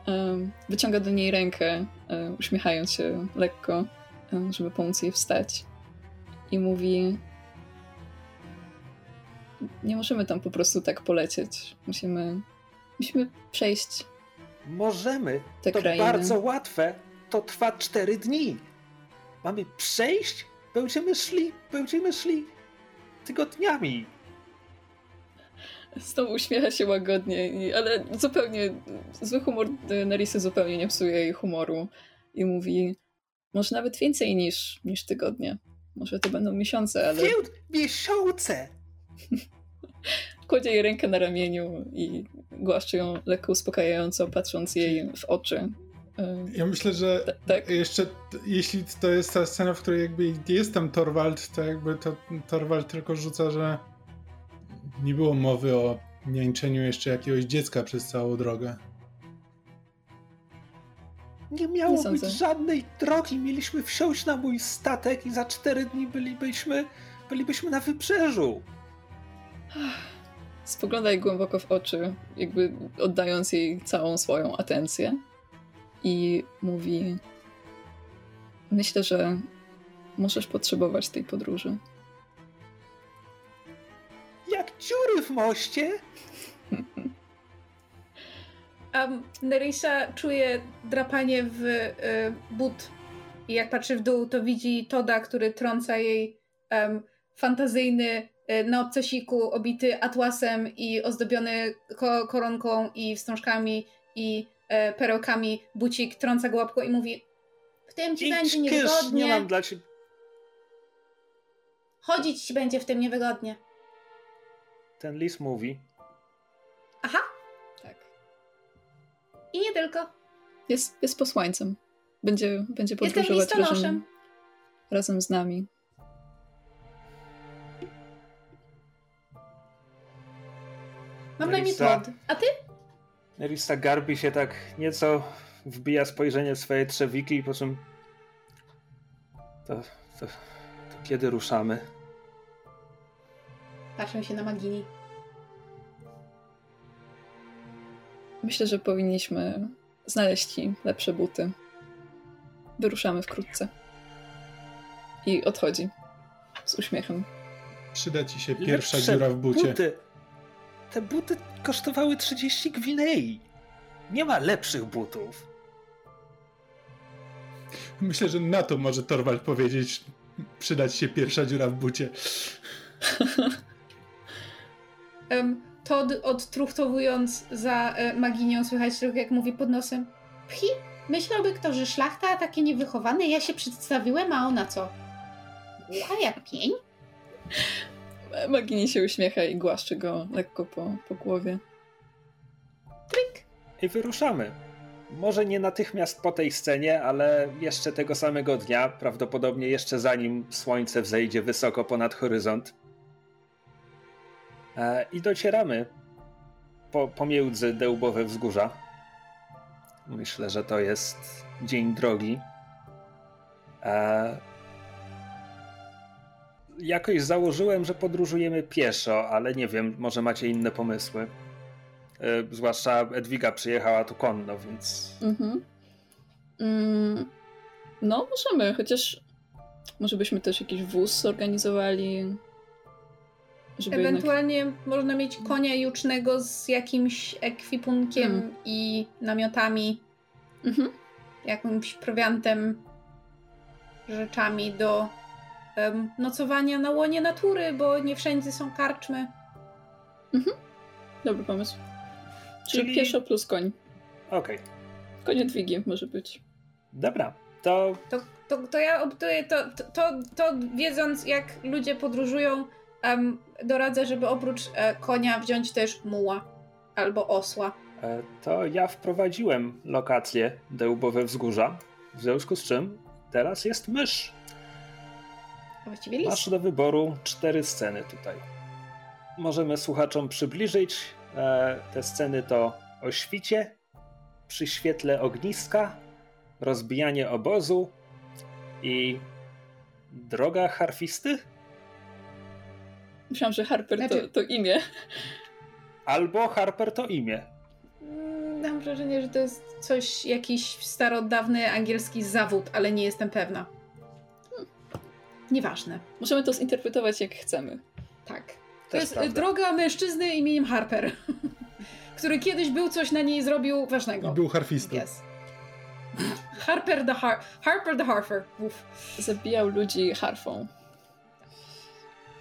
E, Wyciąga do niej rękę, e, uśmiechając się lekko, żeby pomóc jej wstać. I mówi: Nie możemy tam po prostu tak polecieć. Musimy, musimy przejść Możemy. te to krainy. bardzo łatwe. to trwa cztery dni. Mamy przejść? Będziemy szli, będziemy szli tygodniami. Znowu uśmiecha się łagodnie, ale zupełnie, zły humor Narisy zupełnie nie psuje jej humoru. I mówi, może nawet więcej niż, niż tygodnie. Może to będą miesiące, ale... Miesiące! Kładzie jej rękę na ramieniu i głaszczy ją lekko uspokajająco, patrząc jej w oczy. Ja myślę, że tak? jeszcze jeśli to jest ta scena, w której jakby jest tam Torwald, to jakby to Torwald tylko rzuca, że nie było mowy o niańczeniu jeszcze jakiegoś dziecka przez całą drogę. Nie miało nie być żadnej drogi. Mieliśmy wsiąść na mój statek i za cztery dni bylibyśmy, bylibyśmy na wybrzeżu. Spogląda jej głęboko w oczy, jakby oddając jej całą swoją atencję. I mówi: Myślę, że możesz potrzebować tej podróży. Jak dziury w moście? Um, Nerissa czuje drapanie w y, but i jak patrzy w dół, to widzi Toda, który trąca jej um, fantazyjny na obcesiku obity atłasem i ozdobiony ko koronką i wstążkami i y, perełkami bucik trąca go łapką i mówi w tym ci Idź, będzie niewygodnie. nie mam dla ciebie. Chodzić ci będzie w tym niewygodnie. Ten lis mówi. Aha. I nie tylko. Jest, jest posłańcem. Będzie, będzie podróżować razem, razem z nami. Mam na imię Todd. A ty? Nerista garbi się tak nieco, wbija spojrzenie w swoje trzewiki, po czym to, to, to kiedy ruszamy? Patrzę się na Magini. Myślę, że powinniśmy znaleźć ci lepsze buty. Wyruszamy wkrótce. I odchodzi z uśmiechem. Przyda ci się pierwsza Lepsze dziura w bucie. Buty. Te buty kosztowały 30 gwinei. Nie ma lepszych butów. Myślę, że na to może Torwald powiedzieć przydać się pierwsza dziura w bucie. um, Todd odtruchtowując za e, Maginią słychać tylko jak mówi pod nosem Pchi, myślałby kto, że szlachta takie niewychowane, ja się przedstawiłem, a ona co? A jak pień? Magini się uśmiecha i głaszczy go lekko po, po głowie. Trik. I wyruszamy. Może nie natychmiast po tej scenie, ale jeszcze tego samego dnia, prawdopodobnie jeszcze zanim słońce wzejdzie wysoko ponad horyzont, E, I docieramy po, pomiędzy dełbowe wzgórza. Myślę, że to jest dzień drogi. E, jakoś założyłem, że podróżujemy pieszo, ale nie wiem, może macie inne pomysły. E, zwłaszcza Edwiga przyjechała tu konno, więc. Mhm. Mm, no, możemy, chociaż może byśmy też jakiś wóz zorganizowali. Żeby Ewentualnie jednak... można mieć konia jucznego z jakimś ekwipunkiem hmm. i namiotami, mhm. jakimś prowiantem, rzeczami do nocowania na łonie natury, bo nie wszędzie są karczmy. Mhm. Dobry pomysł. Czyli, Czyli... pieszo plus koń. Okej. Okay. Konie dwigi może być. Dobra, to... To, to, to ja optuję to, to, to, to wiedząc jak ludzie podróżują, um, doradzę, żeby oprócz e, konia wziąć też muła albo osła. E, to ja wprowadziłem lokację Dełbowe Wzgórza, w związku z czym teraz jest mysz. Właściwie lis. Masz do wyboru cztery sceny tutaj. Możemy słuchaczom przybliżyć. E, te sceny to o świcie, przy świetle ogniska, rozbijanie obozu i droga harfisty? Myślałam, że Harper znaczy... to, to imię. Albo Harper to imię. Mm, mam wrażenie, że to jest coś, jakiś starodawny angielski zawód, ale nie jestem pewna. Nieważne. Możemy to zinterpretować jak chcemy. Tak. To, jest prawda. droga mężczyzny imieniem Harper, który kiedyś był coś na niej zrobił ważnego. I był harfistą. Yes. Harper the Har Harper the Harper. Uf. Zabijał ludzi harfą.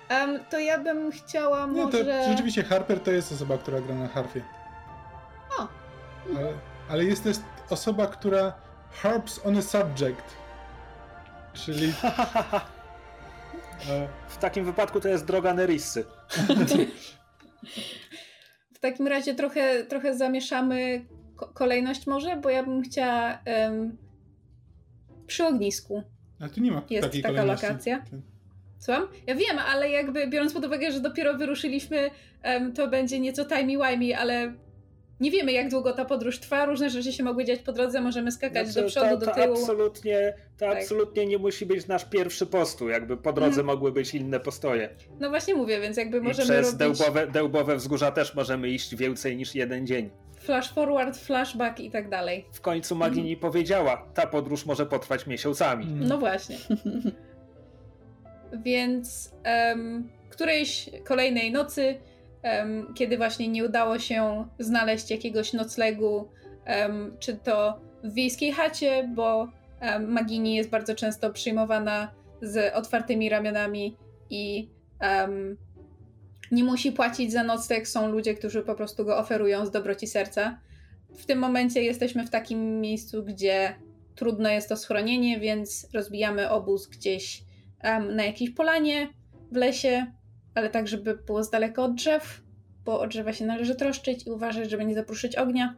Um, to ja bym chciała Nie, może... to rzeczywiście Harper to jest osoba, która gra na harfie. O. Ale, ale jest też osoba, która harps on a subject. Czyli... e, W takim wypadku to jest droga Nerissy. W takim razie trochę, trochę zamieszamy ko- kolejność może, bo ja bym chciała em, przy ognisku. ale tu nie ma Jest takiej taka kolejności. lokacja. Słucham? Ja wiem, ale jakby biorąc pod uwagę, że dopiero wyruszyliśmy, em, to będzie nieco timey-wimey, ale nie wiemy jak długo ta podróż trwa, różne rzeczy się mogły dziać po drodze, możemy skakać Znaczy, do przodu, to, do to tyłu. Absolutnie, to Tak. absolutnie nie musi być nasz pierwszy postu. Jakby po drodze Mhm. mogły być inne postoje. No właśnie mówię, więc jakby I możemy przez robić dełbowe, dełbowe wzgórza też możemy iść więcej niż jeden dzień. flash forward, flashback i tak dalej. W końcu Magini powiedziała, ta podróż może potrwać miesiącami. Mm. No właśnie. Więc em, którejś kolejnej nocy, kiedy właśnie nie udało się znaleźć jakiegoś noclegu, czy to w wiejskiej chacie, bo Magini jest bardzo często przyjmowana z otwartymi ramionami i nie musi płacić za nocleg. Są ludzie, którzy po prostu go oferują z dobroci serca. W tym momencie jesteśmy w takim miejscu, gdzie trudno jest to schronienie, więc rozbijamy obóz gdzieś em, na jakiejś polanie w lesie, ale tak, żeby było z daleka od drzew, bo o drzewa się należy troszczyć i uważać, żeby nie zapruszyć ognia.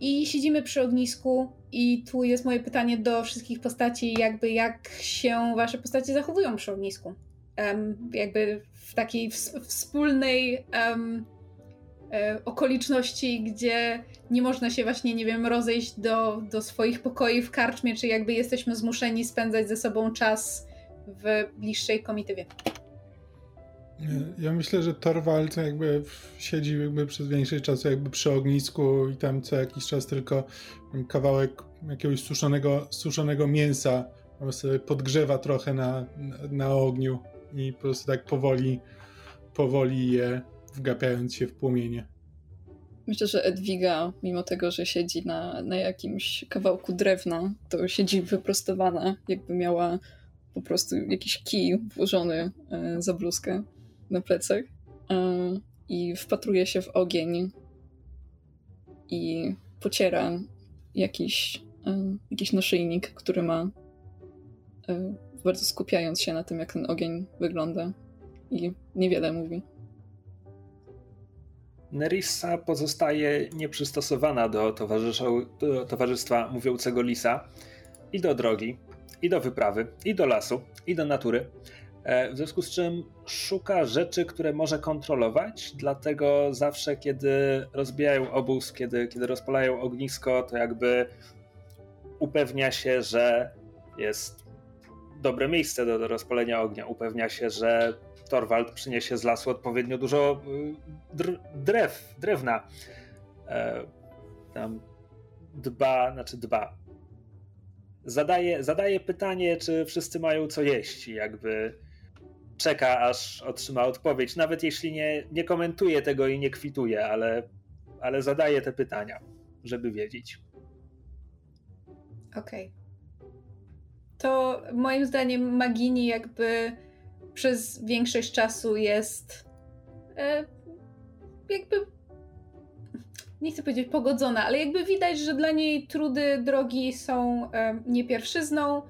I siedzimy przy ognisku i tu jest moje pytanie do wszystkich postaci, jakby jak się wasze postacie zachowują przy ognisku. Em, jakby w takiej ws- wspólnej em, e, okoliczności, gdzie nie można się właśnie, nie wiem, rozejść do, do swoich pokoi w karczmie, czy jakby jesteśmy zmuszeni spędzać ze sobą czas w bliższej komitywie. Ja myślę, że Torwald jakby w- siedzi jakby przez większość czasu jakby przy ognisku i tam co jakiś czas tylko kawałek jakiegoś suszonego, suszonego mięsa sobie podgrzewa trochę na, na, na ogniu i po prostu tak powoli, powoli je wgapiając się w płomienie. Myślę, że Edwiga, mimo tego, że siedzi na, na jakimś kawałku drewna, to siedzi wyprostowana, jakby miała po prostu jakiś kij włożony e, za bluzkę na plecach i wpatruje się w ogień i pociera jakiś, jakiś naszyjnik, który ma, bardzo skupiając się na tym, jak ten ogień wygląda i niewiele mówi. Nerissa pozostaje nieprzystosowana do, do towarzystwa mówiącego lisa i do drogi, i do wyprawy, i do lasu, i do natury. E, W związku z czym szuka rzeczy, które może kontrolować, dlatego zawsze, kiedy rozbijają obóz, kiedy, kiedy rozpalają ognisko, to jakby upewnia się, że jest dobre miejsce do, do rozpalenia ognia. Upewnia się, że Torwald przyniesie z lasu odpowiednio dużo y, dr- drew, drewna. E, tam dba, znaczy dba. Zadaje, zadaje pytanie, czy wszyscy mają co jeść. Jakby czeka, aż otrzyma odpowiedź. Nawet jeśli nie, nie komentuje tego i nie kwituje, ale, ale zadaje te pytania, żeby wiedzieć. Okej. To moim zdaniem Magini jakby przez większość czasu jest e, jakby nie chcę powiedzieć pogodzona, ale jakby widać, że dla niej trudy drogi są em, nie pierwszyzną,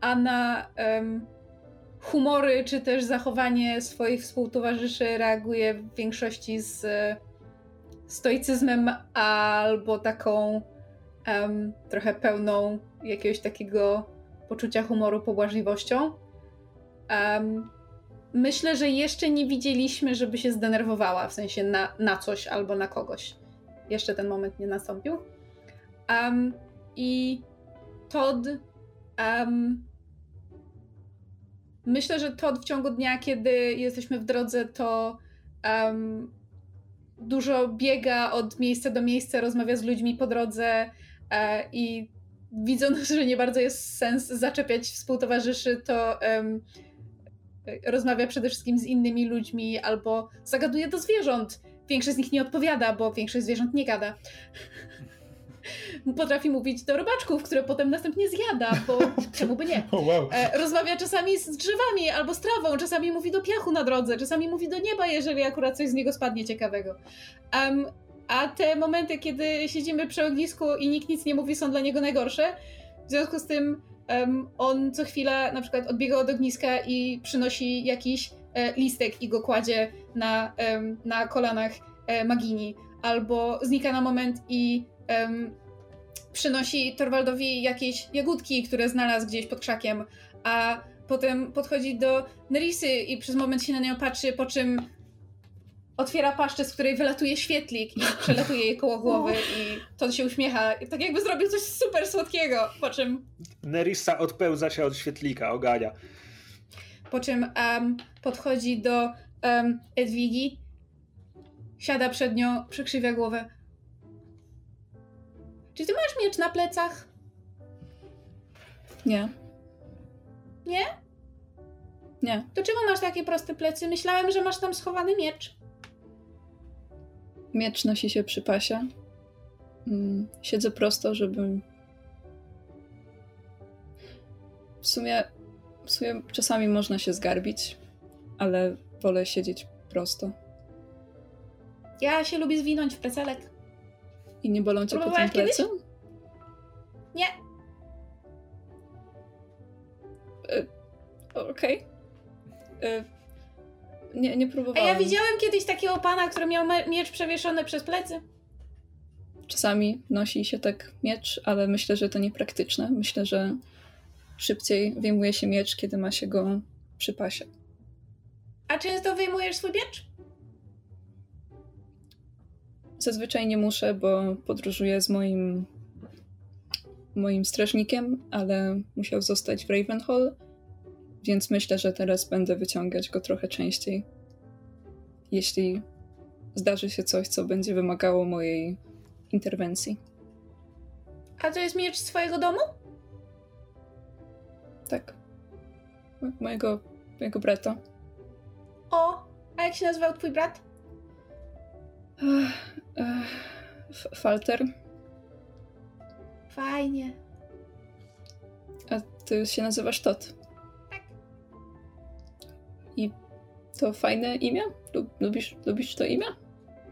a na em, humory czy też zachowanie swoich współtowarzyszy reaguje w większości z e, stoicyzmem albo taką em, trochę pełną jakiegoś takiego poczucia humoru, pobłażliwością. Em, myślę, że jeszcze nie widzieliśmy, żeby się zdenerwowała, w sensie na, na coś albo na kogoś. Jeszcze ten moment nie nastąpił. Em, I Todd. em, myślę, że Todd w ciągu dnia, kiedy jesteśmy w drodze, to em, dużo biega od miejsca do miejsca, rozmawia z ludźmi po drodze e, i widząc, że nie bardzo jest sens zaczepiać współtowarzyszy, to em, rozmawia przede wszystkim z innymi ludźmi albo zagaduje do zwierząt. Większość z nich nie odpowiada, bo większość zwierząt nie gada. Potrafi mówić do robaczków, które potem następnie zjada, bo czemu by nie? Oh, wow. E, rozmawia czasami z drzewami albo z trawą, czasami mówi do piachu na drodze, czasami mówi do nieba, jeżeli akurat coś z niego spadnie ciekawego. Um, a te momenty, kiedy siedzimy przy ognisku i nikt nic nie mówi, są dla niego najgorsze. W związku z tym um, on co chwilę na przykład odbiega od ogniska i przynosi jakiś e, listek i go kładzie na, um, na kolanach e, Magini. Albo znika na moment i um, przynosi Torwaldowi jakieś jagódki, które znalazł gdzieś pod krzakiem, a potem podchodzi do Nerisy i przez moment się na nią patrzy, po czym otwiera paszczę, z której wylatuje świetlik i przelatuje jej koło głowy i to się uśmiecha, tak jakby zrobił coś super słodkiego, po czym... Nerissa odpełza się od świetlika, ogania. Po czym um, podchodzi do um, Edwigi, siada przed nią, przykrzywia głowę. Czy ty masz miecz na plecach? Nie. Nie? Nie. To czemu masz takie proste plecy? Myślałem, że masz tam schowany miecz. Miecz nosi się przy pasie. Mm, siedzę prosto, żeby. W sumie, w sumie czasami można się zgarbić, ale wolę siedzieć prosto. Ja się lubię zwinąć w plecelek. I nie bolą cię Próbowałaś kiedyś? plecy? Nie. Okej. Y, Nie, nie A próbowałam. ja widziałem kiedyś takiego pana, który miał me- miecz przewieszony przez plecy. Czasami nosi się tak miecz, ale myślę, że to niepraktyczne. Myślę, że szybciej wyjmuje się miecz, kiedy ma się go przy pasie. A często wyjmujesz swój miecz? Zazwyczaj nie muszę, bo podróżuję z moim moim strażnikiem, ale musiał zostać w Ravenhall, więc myślę, że teraz będę wyciągać go trochę częściej. Jeśli zdarzy się coś, co będzie wymagało mojej interwencji. A to jest miecz swojego domu? Tak. Mo- Mojego, mojego brata. O, a jak się nazywał twój brat? Ech, Falter. Fajnie. A ty się nazywasz Tot. Tak. I to fajne imię? Lub- Lubisz, lubisz to imię?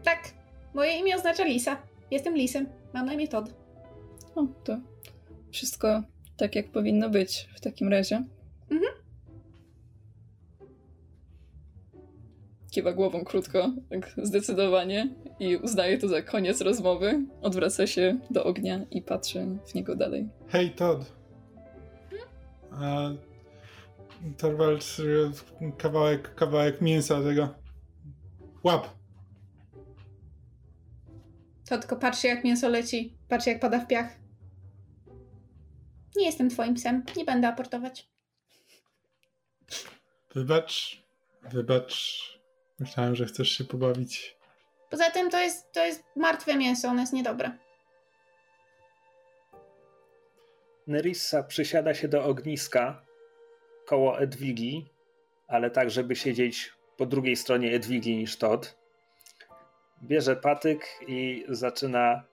Tak. Moje imię oznacza Lisa. Jestem Lisem. Mam na imię Todd. O, to wszystko tak, jak powinno być w takim razie. Mhm. Kiwa głową krótko, tak zdecydowanie i uznaje to za koniec rozmowy. Odwraca się do ognia i patrzy w niego dalej. Hej, Todd. A, Torwald, kawałek, kawałek mięsa tego. Łap. Todd tylko patrzy jak mięso leci. Patrzy jak pada w piach. Nie jestem twoim psem. Nie będę aportować. Wybacz. Wybacz. Myślałem, że chcesz się pobawić. Poza tym to jest, to jest martwe mięso. Ono jest niedobre. Nerissa przysiada się do ogniska koło Edwigi, ale tak, żeby siedzieć po drugiej stronie Edwigi niż Todd. Bierze patyk i zaczyna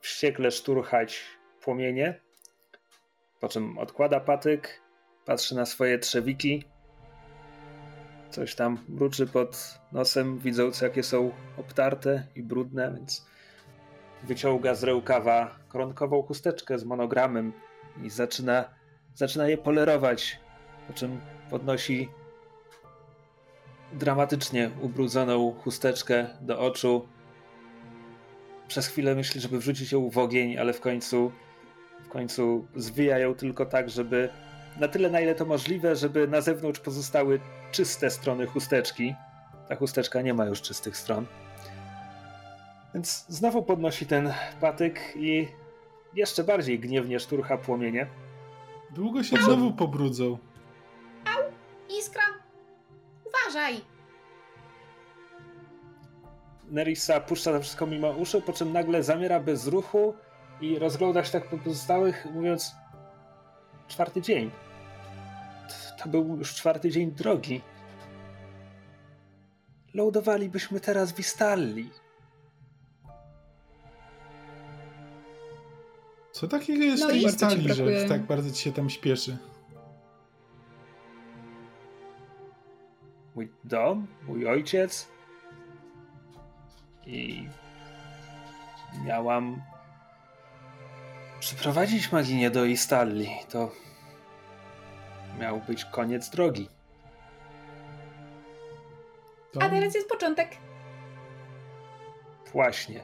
wściekle szturchać płomienie, po czym odkłada patyk, patrzy na swoje trzewiki, coś tam mruczy pod nosem, widząc jakie są obtarte i brudne, więc wyciąga z rękawa koronkową chusteczkę z monogramem i zaczyna, zaczyna je polerować, po czym podnosi dramatycznie ubrudzoną chusteczkę do oczu. Przez chwilę myśli, żeby wrzucić ją w ogień, ale w końcu w końcu zwija ją tylko tak, żeby na tyle, na ile to możliwe, żeby na zewnątrz pozostały czyste strony chusteczki. Ta chusteczka nie ma już czystych stron. Więc znowu podnosi ten patyk i jeszcze bardziej gniewnie szturcha płomienie. Długo się znowu pobrudzą. Iskra! Uważaj! Nerissa puszcza to wszystko mimo uszu, po czym nagle zamiera bez ruchu i rozgląda się tak po pozostałych, mówiąc czwarty dzień. To- był już czwarty dzień drogi. Lądowalibyśmy teraz w Istalli. Co takiego jest No w i tej bardzo ci stali, że tak bardzo ci się tam śpieszy? Mój dom, mój ojciec. I miałam przyprowadzić Maginię do Istalli. To miał być koniec drogi. To... A teraz jest początek. Właśnie.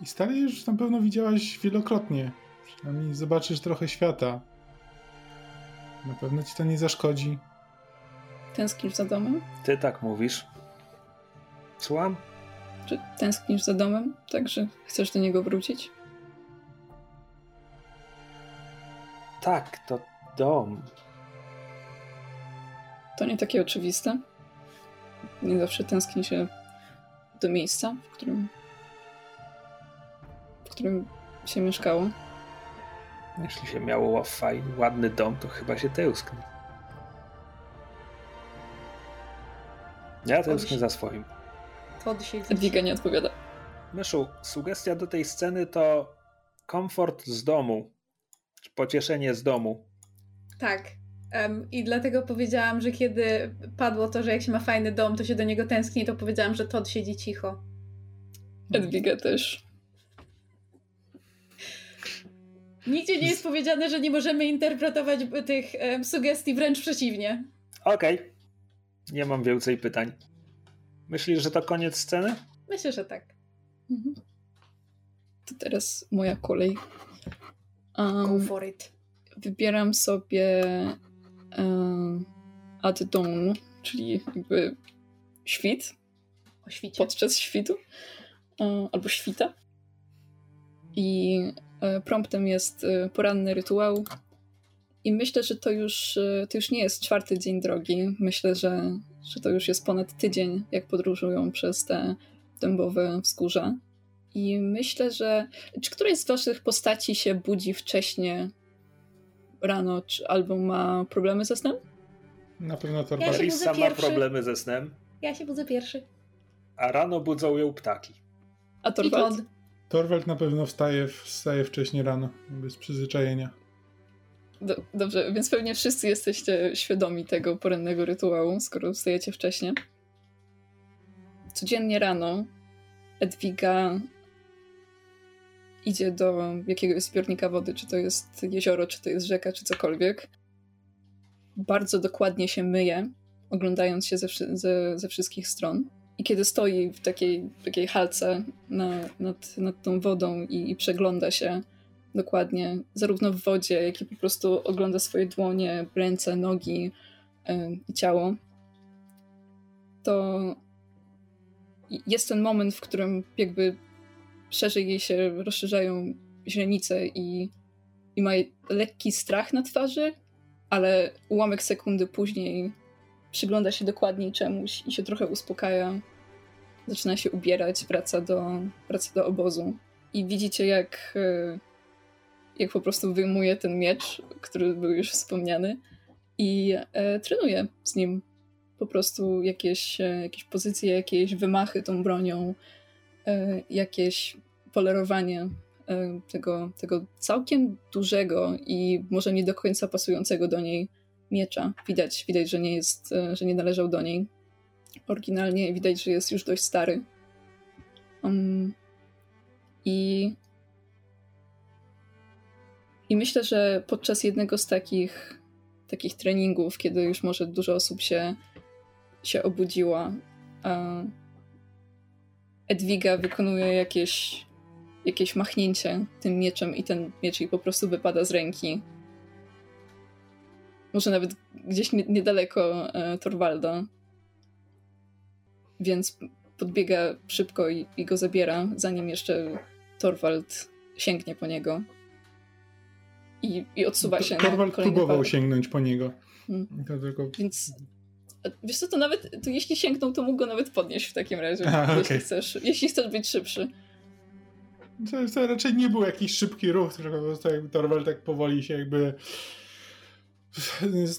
I stali już na pewno widziałaś wielokrotnie. Przynajmniej zobaczysz trochę świata. Na pewno ci to nie zaszkodzi. Tęsknisz za domem? Ty tak mówisz. Słucham? Czy tęsknisz za domem? Także chcesz do niego wrócić? Tak, to dom. To nie takie oczywiste. Nie zawsze tęskni się do miejsca, w którym, w którym się mieszkało. Jeśli się miało fajny, ładny dom, to chyba się tęskni. Ja tęsknię za swoim. To się Edwiga nie odpowiada. Myszu, sugestia do tej sceny to komfort z domu. Pocieszenie z domu. Tak. Em, I dlatego powiedziałam, że kiedy padło to, że jak się ma fajny dom, to się do niego tęskni, to powiedziałam, że Todd siedzi cicho. Edwiga też. Nigdzie nie jest powiedziane, że nie możemy interpretować tych em, sugestii, wręcz przeciwnie. Okej. Nie mam więcej pytań. Myślisz, że to koniec sceny? Myślę, że tak. Mhm. To teraz moja kolej. Go Um, for it. wybieram sobie um, at dawn, czyli jakby świt, O świcie. podczas świtu, e, albo świta. I e, promptem jest e, poranny rytuał. I myślę, że to już, to już nie jest czwarty dzień drogi. Myślę, że, że to już jest ponad tydzień, jak podróżują przez te dębowe wzgórza. I myślę, że. Czy któraś z waszych postaci się budzi wcześniej rano, czy albo ma problemy ze snem? Na pewno to Ja ma pierwszy. problemy ze snem, Ja się budzę pierwszy. a rano budzą ją ptaki. A Torwald? Torwald na pewno wstaje, wstaje wcześnie rano, bez przyzwyczajenia. Do, dobrze, więc pewnie wszyscy jesteście świadomi tego porannego rytuału, skoro wstajecie wcześnie. Codziennie rano Edwiga idzie do jakiegoś zbiornika wody, czy to jest jezioro, czy to jest rzeka, czy cokolwiek. Bardzo dokładnie się myje, oglądając się ze, ze, ze wszystkich stron. I kiedy stoi w takiej, takiej halce na, nad, nad tą wodą i, i przegląda się dokładnie, zarówno w wodzie, jak i po prostu ogląda swoje dłonie, ręce, nogi e, i ciało, to jest ten moment, w którym jakby szerzej jej się rozszerzają źrenice i, i ma lekki strach na twarzy, ale ułamek sekundy później przygląda się dokładniej czemuś i się trochę uspokaja. Zaczyna się ubierać, wraca do, wraca do obozu. I widzicie, jak, e, jak po prostu wyjmuje ten miecz, który był już wspomniany, i e, trenuje z nim. Po prostu jakieś, e, jakieś pozycje, jakieś wymachy tą bronią, jakieś polerowanie e, tego, tego całkiem dużego i może nie do końca pasującego do niej miecza. Widać, widać że, nie jest, e, że nie należał do niej oryginalnie. Widać, że jest już dość stary. Um, I i myślę, że podczas jednego z takich, takich treningów, kiedy już może dużo osób się, się obudziła, Edwiga wykonuje jakieś, jakieś machnięcie tym mieczem i ten miecz jej po prostu wypada z ręki. Może nawet gdzieś nie, niedaleko e, Torwalda. Więc podbiega szybko i, i go zabiera, zanim jeszcze Torwald sięgnie po niego i, i odsuwa się. Torwald próbował parę. sięgnąć po niego. Hmm. Tylko... Więc wiesz co, to nawet, to jeśli sięgnął, to mógł go nawet podnieść w takim razie, Aha, jeśli, okej. chcesz, jeśli chcesz być szybszy. To, to raczej nie był jakiś szybki ruch, tylko Torwald tak powoli się jakby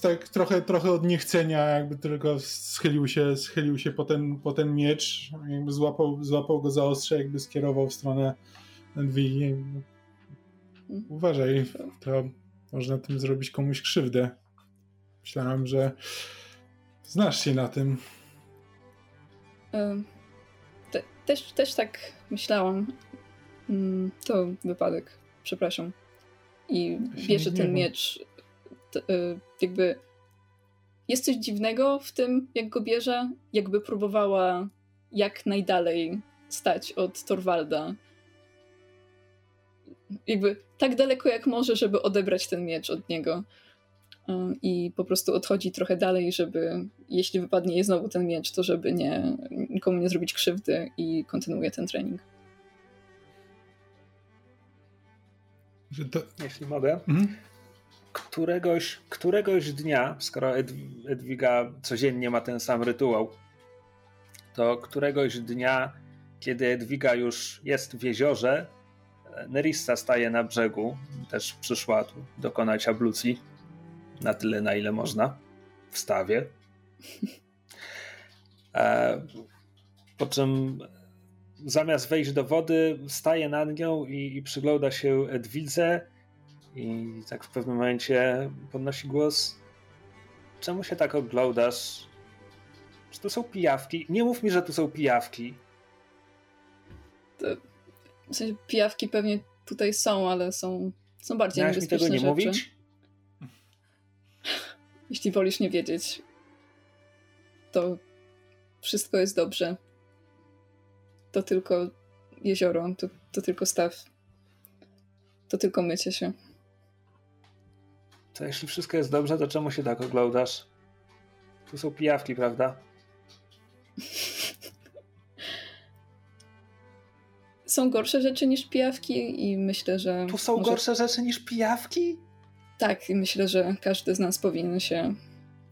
tak trochę, trochę od niechcenia jakby tylko schylił się, schylił się po ten, po ten miecz, jakby złapał, złapał go za ostrze, jakby skierował w stronę, Mhm. uważaj, to można tym zrobić komuś krzywdę. Myślałem, że znasz się na tym. Te, też, też tak myślałam. Mm, To wypadek, przepraszam. I bierze ten miecz. t- y, Jakby jest coś dziwnego w tym, jak go bierze. Jakby próbowała jak najdalej stać od Torwalda. Jakby tak daleko jak może, żeby odebrać ten miecz od niego. I po prostu odchodzi trochę dalej, żeby jeśli wypadnie jej znowu ten miecz, to żeby nie, nikomu nie zrobić krzywdy i kontynuuje ten trening. Że to... Jeśli mogę. Mhm. Któregoś, któregoś dnia, skoro Ed- Edwiga codziennie ma ten sam rytuał, to któregoś dnia, kiedy Edwiga już jest w jeziorze, Nerissa staje na brzegu, też przyszła tu dokonać ablucji na tyle, na ile można, w stawie. E, po czym zamiast wejść do wody, staje nad nią i, i przygląda się Edwidze i tak w pewnym momencie podnosi głos. Czemu się tak oglądasz? Czy to są pijawki? Nie mów mi, że tu są pijawki. W sensie pijawki pewnie tutaj są, ale są, są bardziej Miałeś mi tego niebezpieczne nie rzeczy. mówić? Jeśli wolisz nie wiedzieć, to wszystko jest dobrze. To tylko jezioro, to, to tylko staw. To tylko mycie się. To jeśli wszystko jest dobrze, to czemu się tak oglądasz? Tu są pijawki, prawda? Są gorsze rzeczy niż pijawki i myślę, że... Tu są może- gorsze rzeczy niż pijawki? Tak, i myślę, że każdy z nas powinien się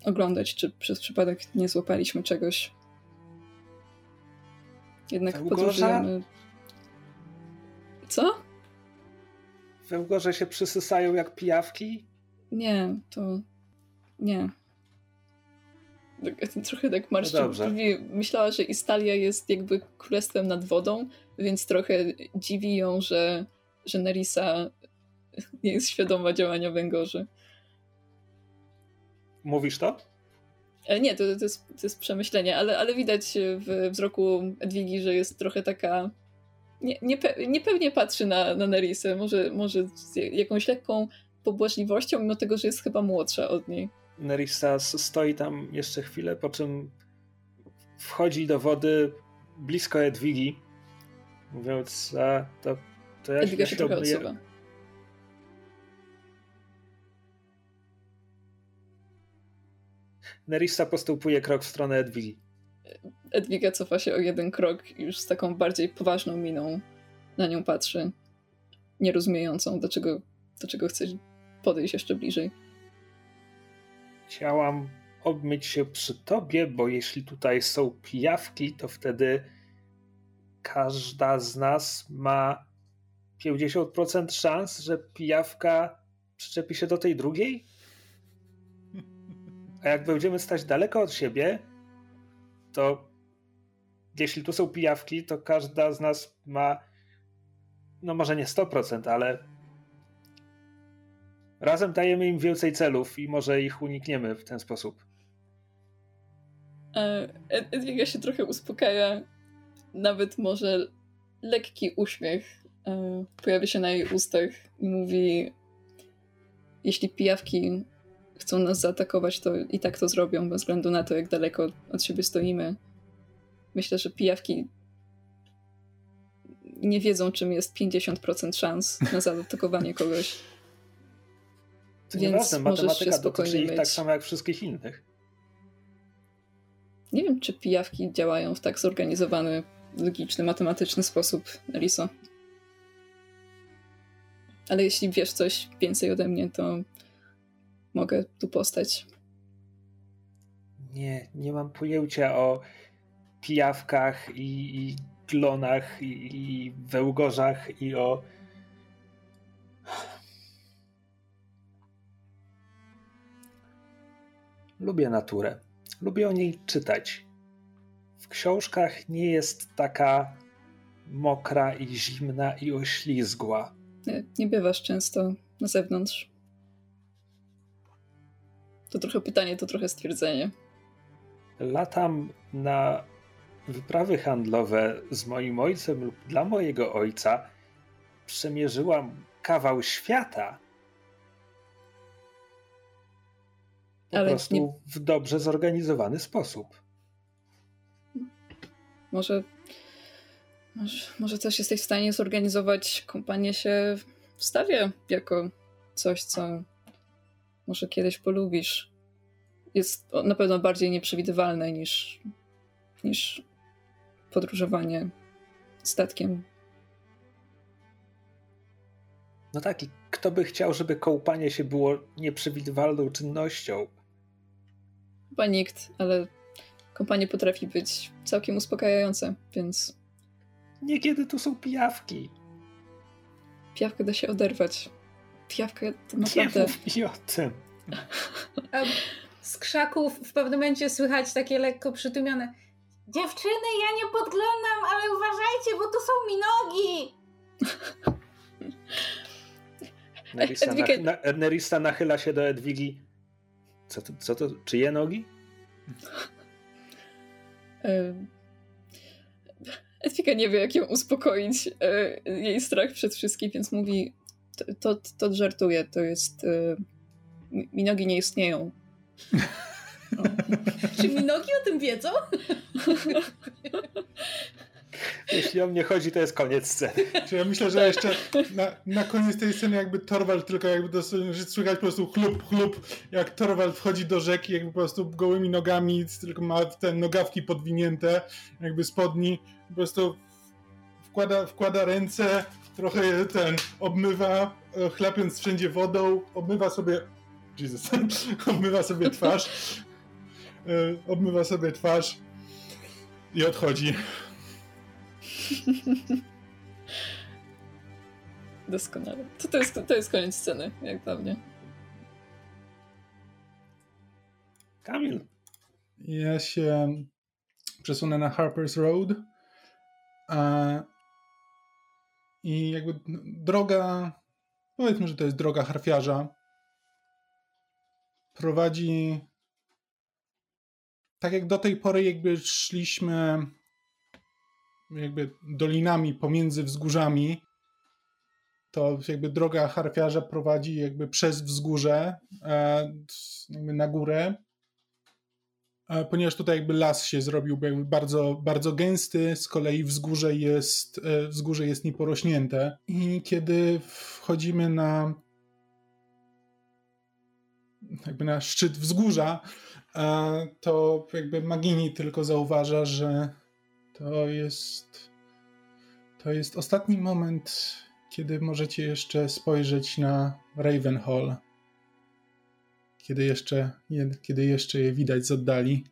oglądać, czy przez przypadek nie złapaliśmy czegoś. Jednak podróżujemy... Co? W Ełgorze się przysysają jak pijawki? Nie, to... Nie. Tak, Trochę tak marszczy No. Myślała, że Istalia jest jakby królestwem nad wodą, więc trochę dziwi ją, że, że Nerissa nie jest świadoma działania węgorzy. Mówisz to? E, Nie, to, to, jest, to jest przemyślenie, ale, ale widać w wzroku Edwigi, że jest trochę taka. Nie, niepe, niepewnie patrzy na, na Nerisę, może, może z jakąś lekką pobłażliwością, mimo tego, że jest chyba młodsza od niej. Nerissa s- stoi tam jeszcze chwilę, po czym wchodzi do wody blisko Edwigi, mówiąc, a to, to ja, Edwiga ja się trochę odsuwa. Nerissa postępuje krok w stronę Edwigi. Edwiga cofa się o jeden krok i już z taką bardziej poważną miną na nią patrzy, nierozumiejącą, do czego, do czego chce podejść jeszcze bliżej. Chciałam obmyć się przy tobie, bo jeśli tutaj są pijawki, to wtedy każda z nas ma 50% szans, że pijawka przyczepi się do tej drugiej? A jak będziemy stać daleko od siebie, to jeśli tu są pijawki, to każda z nas ma no może nie 100%, ale razem dajemy im więcej celów i może ich unikniemy w ten sposób. E, Ed- Edwiga się trochę uspokaja. Nawet może lekki uśmiech e, pojawia się na jej ustach i mówi: Jeśli pijawki chcą nas zaatakować, to i tak to zrobią, bez względu na to, jak daleko od siebie stoimy. Myślę, że pijawki nie wiedzą, czym jest 50% szans na zaatakowanie kogoś. To Więc nieważne, się spokojnie ich tak samo jak wszystkich innych. Nie wiem, czy pijawki działają w tak zorganizowany, logiczny, matematyczny sposób, Eliso. Ale jeśli wiesz coś więcej ode mnie, to mogę tu postać. Nie, nie mam pojęcia o pijawkach i, i glonach i, i wełgorzach i o... Lubię naturę. Lubię o niej czytać. W książkach nie jest taka mokra i zimna i oślizgła. Nie, nie bywasz często na zewnątrz. To trochę pytanie, to trochę stwierdzenie. Latam na wyprawy handlowe z moim ojcem lub dla mojego ojca. Przemierzyłam kawał świata. Po Ale prostu nie- w dobrze zorganizowany sposób. Może, może, może też jesteś w stanie zorganizować kompanię się w stawie jako coś, co może kiedyś polubisz. Jest na pewno bardziej nieprzewidywalne niż, niż podróżowanie statkiem. No tak, i kto by chciał, żeby kołpanie się było nieprzewidywalną czynnością? Chyba nikt, ale kompanie potrafi być całkiem uspokajające, więc Niekiedy tu są pijawki. pijawkę da się oderwać. Pijawka to Nie naprawdę... mi o tym. Z krzaków w pewnym momencie słychać takie lekko przytłumione Dziewczyny, ja nie podglądam, ale uważajcie, bo tu są mi nogi! Nerissa, Edwige- nach- na, Nerissa nachyla się do Edwigi. Co to, co to? Czyje nogi? Edwika nie wie, jak ją uspokoić, e, jej strach przed wszystkim, więc mówi, to, to, to żartuje, to jest, e, mi mi nogi nie istnieją. Czy mi nogi o tym wiedzą? Jeśli o mnie chodzi, to jest koniec sceny. Czy ja myślę, że jeszcze na, na koniec tej sceny jakby Torwald tylko jakby dosłownie, że słychać po prostu chlup, chlup, jak Torwald wchodzi do rzeki, jakby po prostu gołymi nogami, tylko ma te nogawki podwinięte, jakby spodni, po prostu wkłada, wkłada ręce, trochę ten obmywa, e, chlapiąc wszędzie wodą, obmywa sobie Jesus, obmywa sobie twarz, e, obmywa sobie twarz i odchodzi. Doskonale. To, to, jest, to jest koniec sceny, jak dla mnie. Kamil, Ja się przesunę na Harper's Road. E, I jakby droga, powiedzmy, że to jest droga harfiarza, prowadzi tak jak do tej pory jakby szliśmy jakby dolinami pomiędzy wzgórzami, to jakby droga harfiarza prowadzi jakby przez wzgórze e, jakby na górę ponieważ tutaj jakby las się zrobił bardzo, bardzo gęsty, z kolei wzgórze jest, e, wzgórze jest nieporośnięte. I kiedy wchodzimy na jakby na szczyt wzgórza, e, to jakby Magini tylko zauważa, że to jest to jest ostatni moment, kiedy możecie jeszcze spojrzeć na Ravenhall kiedy jeszcze, je, kiedy jeszcze je widać z oddali.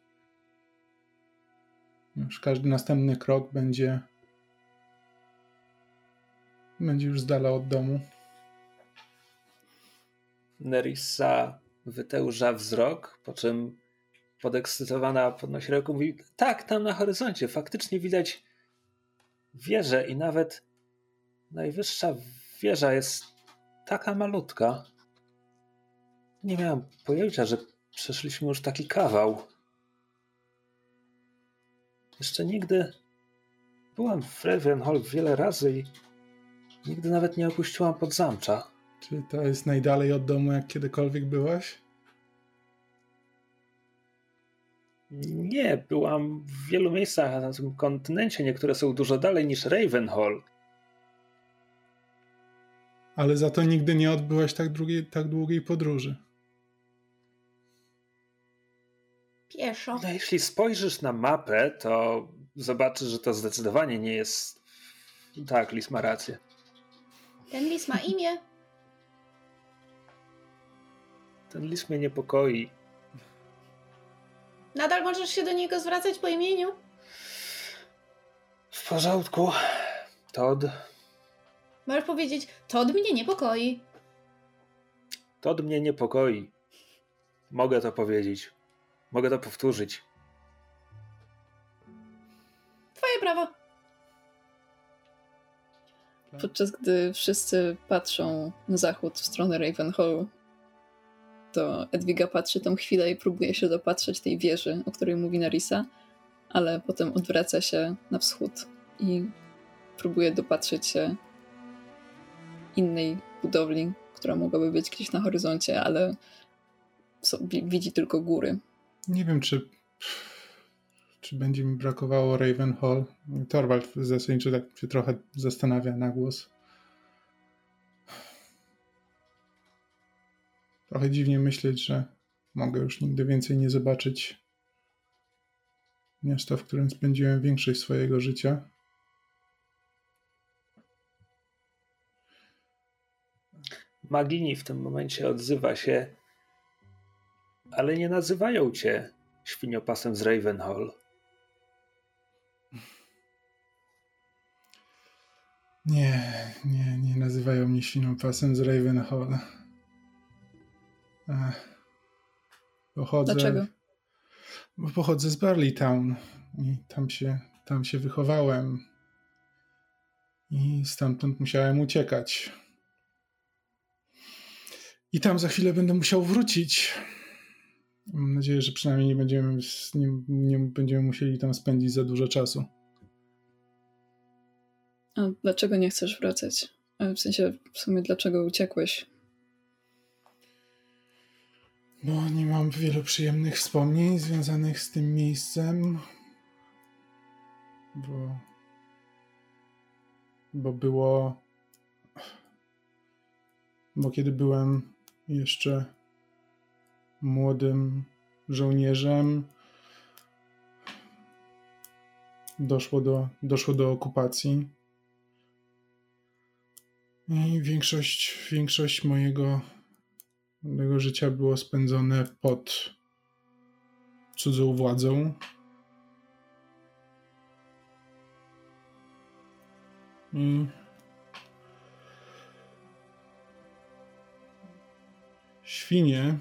Już każdy następny krok będzie będzie już z dala od domu. Nerissa wytełża wzrok, po czym podekscytowana podnosi rękę mówi tak, tam na horyzoncie faktycznie widać wieżę i nawet najwyższa wieża jest taka malutka. Nie miałem pojęcia, że przeszliśmy już taki kawał. Jeszcze nigdy byłam w Ravenhall wiele razy i nigdy nawet nie opuściłam podzamcza. Czy to jest najdalej od domu, jak kiedykolwiek byłaś? Nie, byłam w wielu miejscach na tym kontynencie. Niektóre są dużo dalej niż Ravenhall. Ale za to nigdy nie odbyłaś tak, drugiej, tak długiej podróży. Pieszo. No, jeśli spojrzysz na mapę, to zobaczysz, że to zdecydowanie nie jest. Tak, Lis ma rację. Ten lis ma imię. Ten lis mnie niepokoi. Nadal możesz się do niego zwracać po imieniu? W porządku. Todd. Możesz powiedzieć, Todd mnie niepokoi. Todd mnie niepokoi. Mogę to powiedzieć. Mogę to powtórzyć. Twoje prawo. Podczas gdy wszyscy patrzą na zachód w stronę Ravenhall, to Edwiga patrzy tam chwilę i próbuje się dopatrzeć tej wieży, o której mówi Narisa, ale potem odwraca się na wschód i próbuje dopatrzeć się innej budowli, która mogłaby być gdzieś na horyzoncie, ale widzi tylko góry. Nie wiem, czy, czy będzie mi brakowało Ravenhall. Torwald zasadniczo tak się trochę zastanawia na głos. Trochę dziwnie myśleć, że mogę już nigdy więcej nie zobaczyć miasta, w którym spędziłem większość swojego życia. Magini w tym momencie odzywa się, ale nie nazywają cię świniopasem z Ravenhall. Nie, nie, nie nazywają mnie świniopasem z Ravenhall. Pochodzę, Dlaczego? Bo pochodzę z Barleytown i tam się, tam się wychowałem. I stamtąd musiałem uciekać. I tam za chwilę będę musiał wrócić. Mam nadzieję, że przynajmniej nie będziemy, nie, nie będziemy musieli tam spędzić za dużo czasu. A dlaczego nie chcesz wracać? W sensie, w sumie, dlaczego uciekłeś? Bo nie mam wielu przyjemnych wspomnień związanych z tym miejscem. Bo. Bo było. Bo kiedy byłem jeszcze młodym żołnierzem, doszło do, doszło do okupacji. I większość, większość mojego, mojego życia było spędzone pod cudzą władzą. I świnie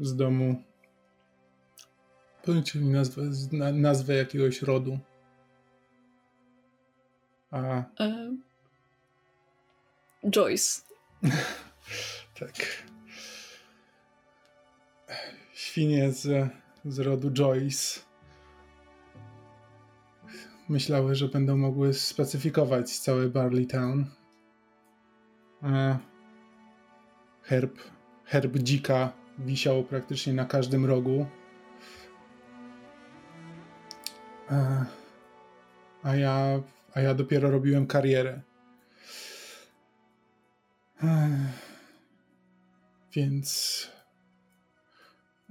z domu. Powiedzcie mi nazwę, nazwę jakiegoś rodu. A. E... Joyce. tak. Świnie z, z rodu Joyce myślały, że będą mogły spacyfikować cały Barley Town. A herb herb dzika wisiał praktycznie na każdym rogu. A ja, a ja dopiero robiłem karierę. Więc.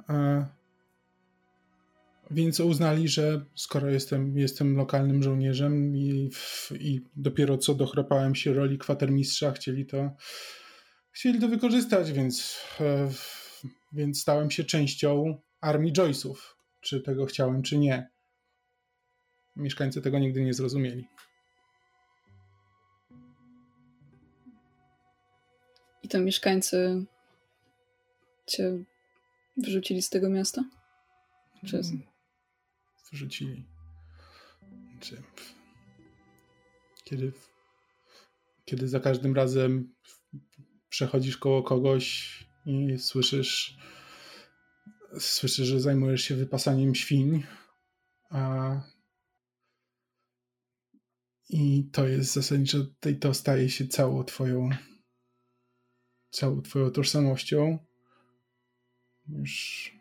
E, więc uznali, że skoro jestem, jestem lokalnym żołnierzem i, i dopiero co dochrapałem się roli kwatermistrza, chcieli to chcieli to wykorzystać, więc, e, więc stałem się częścią armii Joyce'ów. Czy tego chciałem, czy nie. Mieszkańcy tego nigdy nie zrozumieli. I to mieszkańcy cię wyrzucili z tego miasta? Czy... Mm, wyrzucili. Kiedy, kiedy za każdym razem przechodzisz koło kogoś i słyszysz, słyszysz, że zajmujesz się wypasaniem świń, a i to jest zasadniczo, to staje się całą twoją całą twoją tożsamością. Już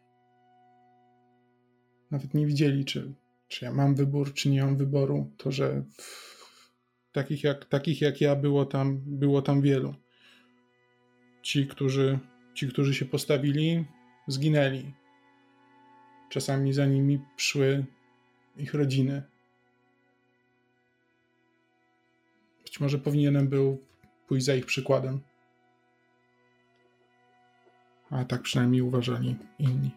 nawet nie widzieli, czy, czy ja mam wybór, czy nie mam wyboru. To, że takich jak, takich jak ja było tam, było tam wielu ci, którzy, ci, którzy się postawili, zginęli. Czasami za nimi szły ich rodziny. Być może powinienem był pójść za ich przykładem. A tak przynajmniej uważali inni.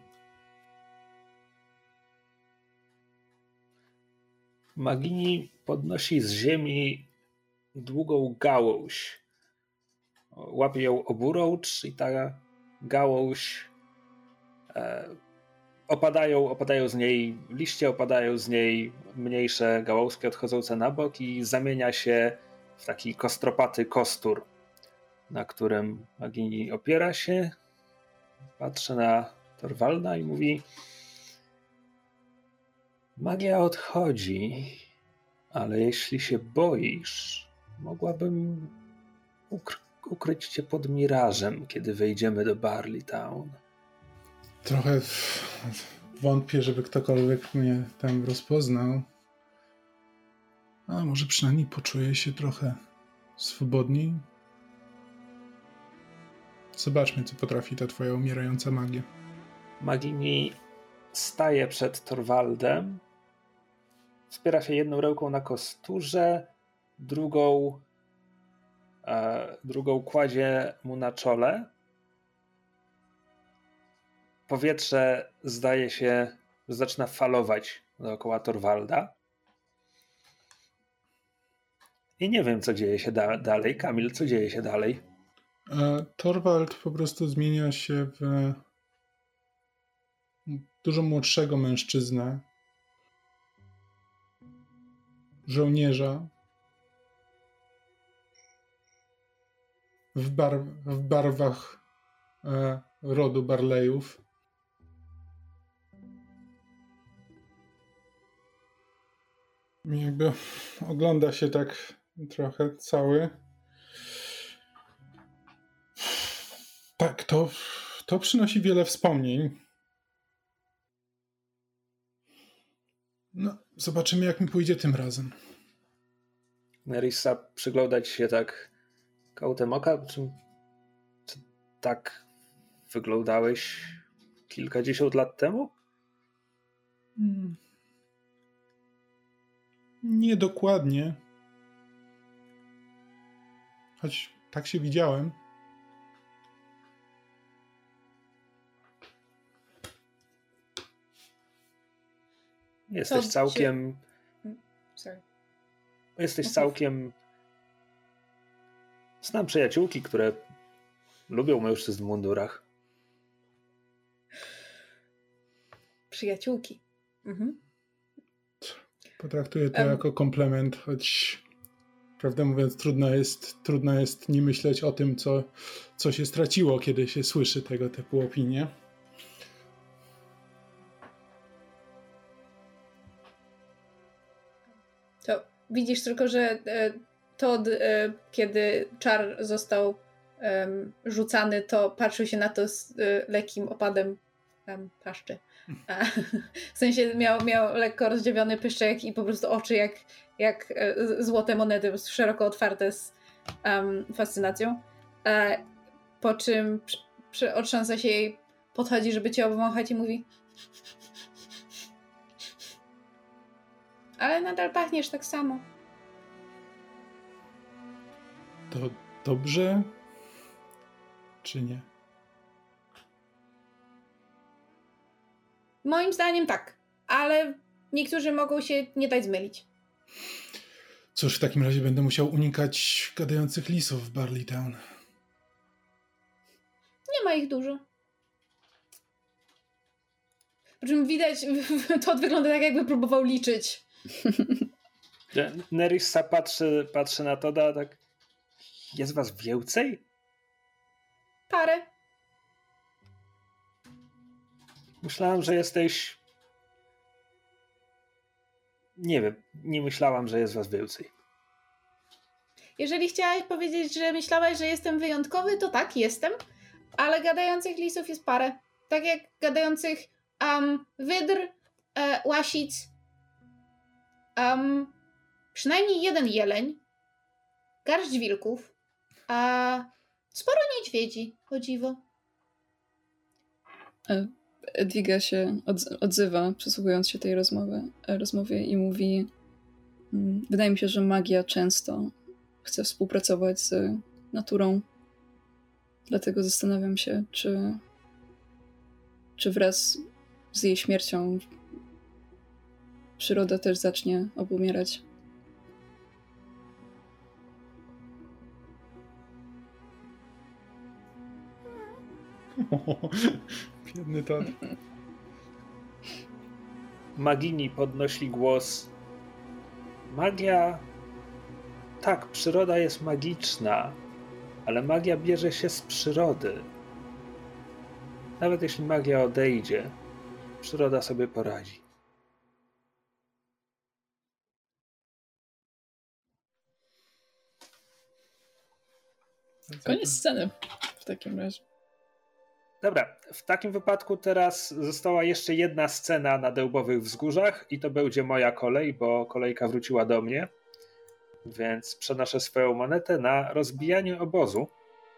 Magini podnosi z ziemi długą gałąź łapie ją oburącz i ta gałąź e, opadają, opadają z niej liście, opadają z niej mniejsze gałązki odchodzące na bok i zamienia się w taki kostropaty kostur, na którym Magini opiera się. Patrzy na Torwalda i mówi: Magia odchodzi, ale jeśli się boisz, mogłabym ukry ukryć cię pod mirażem, kiedy wejdziemy do Barley Town. Trochę wątpię, żeby ktokolwiek mnie tam rozpoznał. A może przynajmniej poczuję się trochę swobodniej. Zobaczmy, co potrafi ta twoja umierająca magia. Magini staje przed Torwaldem. Wspiera się jedną ręką na kosturze, drugą, drugą kładzie mu na czole. Powietrze zdaje się, zaczyna falować dookoła Torwalda. I nie wiem, co dzieje się da dalej. Kamil, co dzieje się dalej? E, Torwald po prostu zmienia się w dużo młodszego mężczyznę, żołnierza w, bar w barwach e, rodu Barleyów. Jakby ogląda się tak trochę cały. Tak, to, to przynosi wiele wspomnień. No, zobaczymy, jak mi pójdzie tym razem. Nerissa przyglądać się tak kątem oka. Tak wyglądałeś kilkadziesiąt lat temu? Hmm. Nie dokładnie. Choć tak się widziałem. Jesteś całkiem. Się... Sorry. Jesteś okay. całkiem. Znam przyjaciółki, które lubią mężczyzn w mundurach. Przyjaciółki. Mhm. Potraktuję to um. jako komplement, choć prawdę mówiąc, trudno jest, trudno jest nie myśleć o tym, co, co się straciło, kiedy się słyszy tego typu opinie. To widzisz tylko, że e, Todd, e, kiedy czar został rzucany, to patrzył się na to z e, lekkim opadem paszczy. W sensie miał, miał lekko rozdziawiony pyszczek i po prostu oczy jak, jak złote monety, szeroko otwarte z um, fascynacją. Po czym przy, otrząsa się jej, podchodzi, żeby cię obwąchać i mówi ale nadal pachniesz tak samo. To dobrze, czy nie? Moim zdaniem tak, ale niektórzy mogą się nie dać zmylić. Cóż, w takim razie będę musiał unikać gadających lisów w Barley Town. Nie ma ich dużo. Po czym widać, to wygląda tak, jakby próbował liczyć. Nerissa patrzy, patrzy na Toda, tak. Jest was więcej? Parę. Myślałam, że jesteś. Nie wiem, nie myślałam, że jest was więcej. Jeżeli chciałaś powiedzieć, że myślałaś, że jestem wyjątkowy, to tak, jestem. Ale gadających lisów jest parę. Tak jak gadających um, wydr, e, łasic, um, przynajmniej jeden jeleń, garść wilków, a sporo niedźwiedzi, o dziwo. E, Edwiga się odzywa, przysłuchując się tej rozmowy, e, rozmowie i mówi mm, wydaje mi się, że magia często chce współpracować z naturą. Dlatego zastanawiam się, czy, czy wraz z jej śmiercią przyroda też zacznie obumierać. Biedny Todd. Magini podnosi głos. Magia tak, przyroda jest magiczna, ale magia bierze się z przyrody. Nawet jeśli magia odejdzie, przyroda sobie poradzi. Koniec sceny w takim razie. Dobra, w takim wypadku teraz została jeszcze jedna scena na Dełbowych Wzgórzach i to będzie moja kolej, bo kolejka wróciła do mnie. Więc przenoszę swoją monetę na rozbijanie obozu.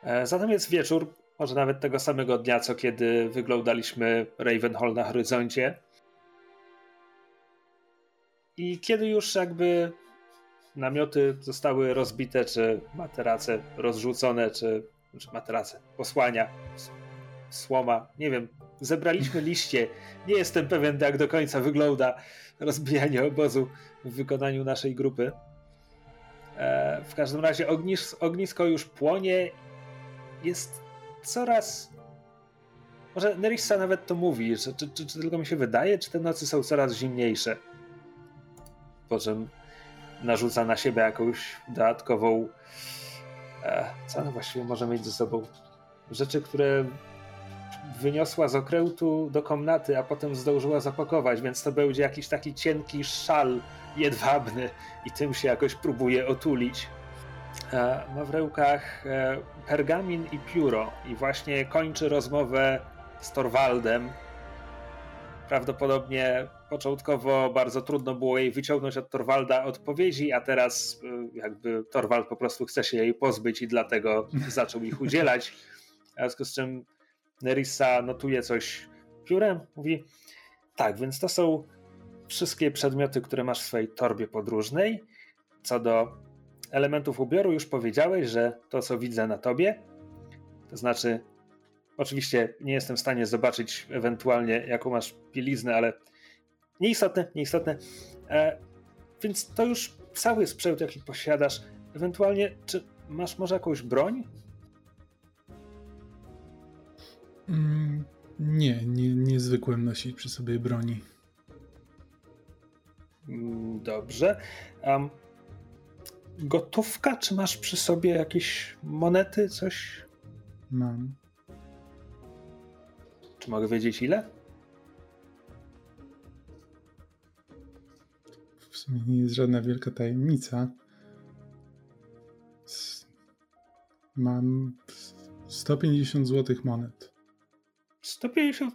E, zatem jest wieczór, może nawet tego samego dnia, co kiedy wyglądaliśmy Ravenhall na horyzoncie. I kiedy już jakby namioty zostały rozbite, czy materace rozrzucone, czy, czy materace, posłania, słoma, nie wiem, zebraliśmy liście. Nie jestem pewien, jak do końca wygląda rozbijanie obozu w wykonaniu naszej grupy. E, w każdym razie ognis ognisko już płonie. Jest coraz. Może Nerissa nawet to mówi, że, czy, czy, czy, tylko mi się wydaje, czy te nocy są coraz zimniejsze. Po czym narzuca na siebie jakąś dodatkową. E, co ona właściwie może mieć ze sobą? Rzeczy, które wyniosła z okrętu do komnaty, a potem zdążyła zapakować, więc to będzie jakiś taki cienki szal jedwabny i tym się jakoś próbuje otulić. E, ma w rękach e, pergamin i pióro i właśnie kończy rozmowę z Torwaldem. Prawdopodobnie początkowo bardzo trudno było jej wyciągnąć od Torwalda odpowiedzi, a teraz e, jakby Torwald po prostu chce się jej pozbyć i dlatego zaczął ich udzielać. W związku z czym Nerissa notuje coś piórem, mówi tak, więc to są wszystkie przedmioty, które masz w swojej torbie podróżnej. Co do elementów ubioru już powiedziałeś, że to co widzę na tobie, to znaczy oczywiście nie jestem w stanie zobaczyć ewentualnie jaką masz bieliznę, ale nieistotne, nieistotne. E, więc to już cały sprzęt jaki posiadasz. Ewentualnie czy masz może jakąś broń? Mm, nie, nie, nie zwykłem nosić przy sobie broni. Mm, dobrze. Um, gotówka? Czy masz przy sobie jakieś monety, coś? Mam. Czy mogę wiedzieć ile? W sumie nie jest żadna wielka tajemnica. Mam 150 złotych monet. 150.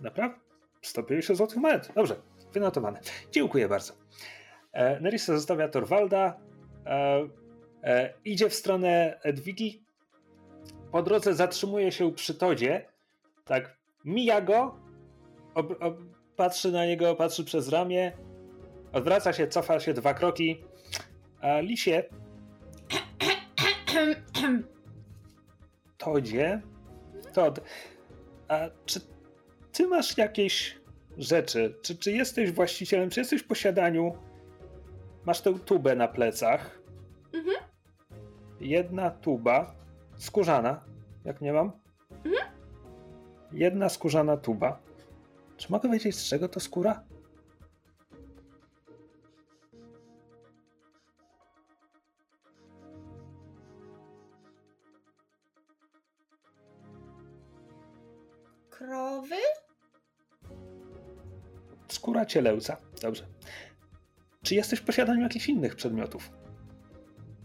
Naprawdę? 150 zł monet. Dobrze, wynotowane. Dziękuję bardzo. E, Nerissa zostawia Torwalda. E, e, idzie w stronę Edwigi. Po drodze zatrzymuje się przy Todzie. Tak, mija go. Ob, ob, patrzy na niego, patrzy przez ramię. Odwraca się, cofa się dwa kroki. A Lisie. Todzie. Todd, a czy ty masz jakieś rzeczy? Czy, czy jesteś właścicielem, czy jesteś w posiadaniu? Masz tę tubę na plecach. Mhm. Jedna tuba, skórzana, jak nie mam. Mhm. Jedna skórzana tuba. Czy mogę wiedzieć, z czego to skóra? Krowy? Skóra cielęca. Dobrze. Czy jesteś w posiadaniu jakichś innych przedmiotów?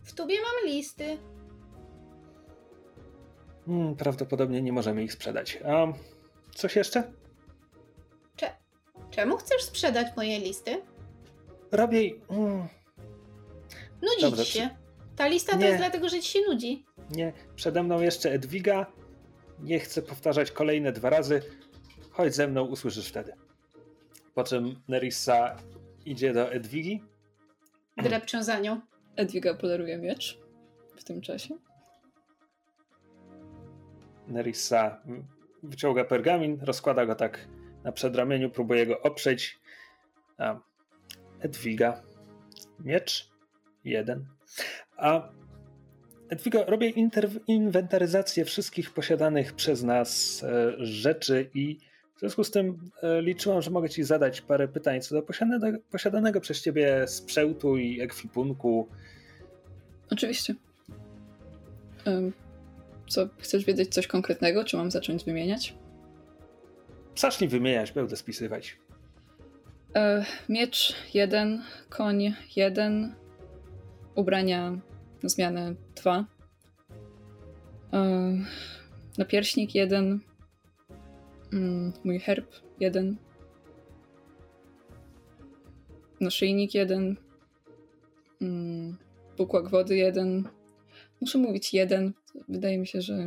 W tubie mam listy. Hmm, prawdopodobnie nie możemy ich sprzedać. A coś jeszcze? Cze czemu chcesz sprzedać moje listy? Robię. Hmm. Nudzić Dobrze, się. Ta lista to nie. jest dlatego, że ci się nudzi. Nie, przede mną jeszcze Edwiga, nie chcę powtarzać kolejne dwa razy. Chodź ze mną, usłyszysz wtedy. Po czym Nerissa idzie do Edwigi. Drepczę za nią. Edwiga podaruje miecz w tym czasie. Nerissa wyciąga pergamin, rozkłada go tak na przedramieniu, próbuje go oprzeć. A Edwiga. Miecz. Jeden. A Edwigo, robię inwentaryzację wszystkich posiadanych przez nas e, rzeczy i związku z tym e, liczyłam, że mogę ci zadać parę pytań co do posiadanego, posiadanego przez ciebie sprzętu i ekwipunku. Oczywiście. Co, chcesz wiedzieć coś konkretnego, czy mam zacząć wymieniać? Zacznij wymieniać, będę spisywać. E, miecz jeden, koń jeden, ubrania na zmianę dwa, e, napierśnik jeden, mm, mój herb jeden, naszyjnik jeden, mm, bukłak wody jeden. Muszę mówić jeden. Wydaje mi się, że.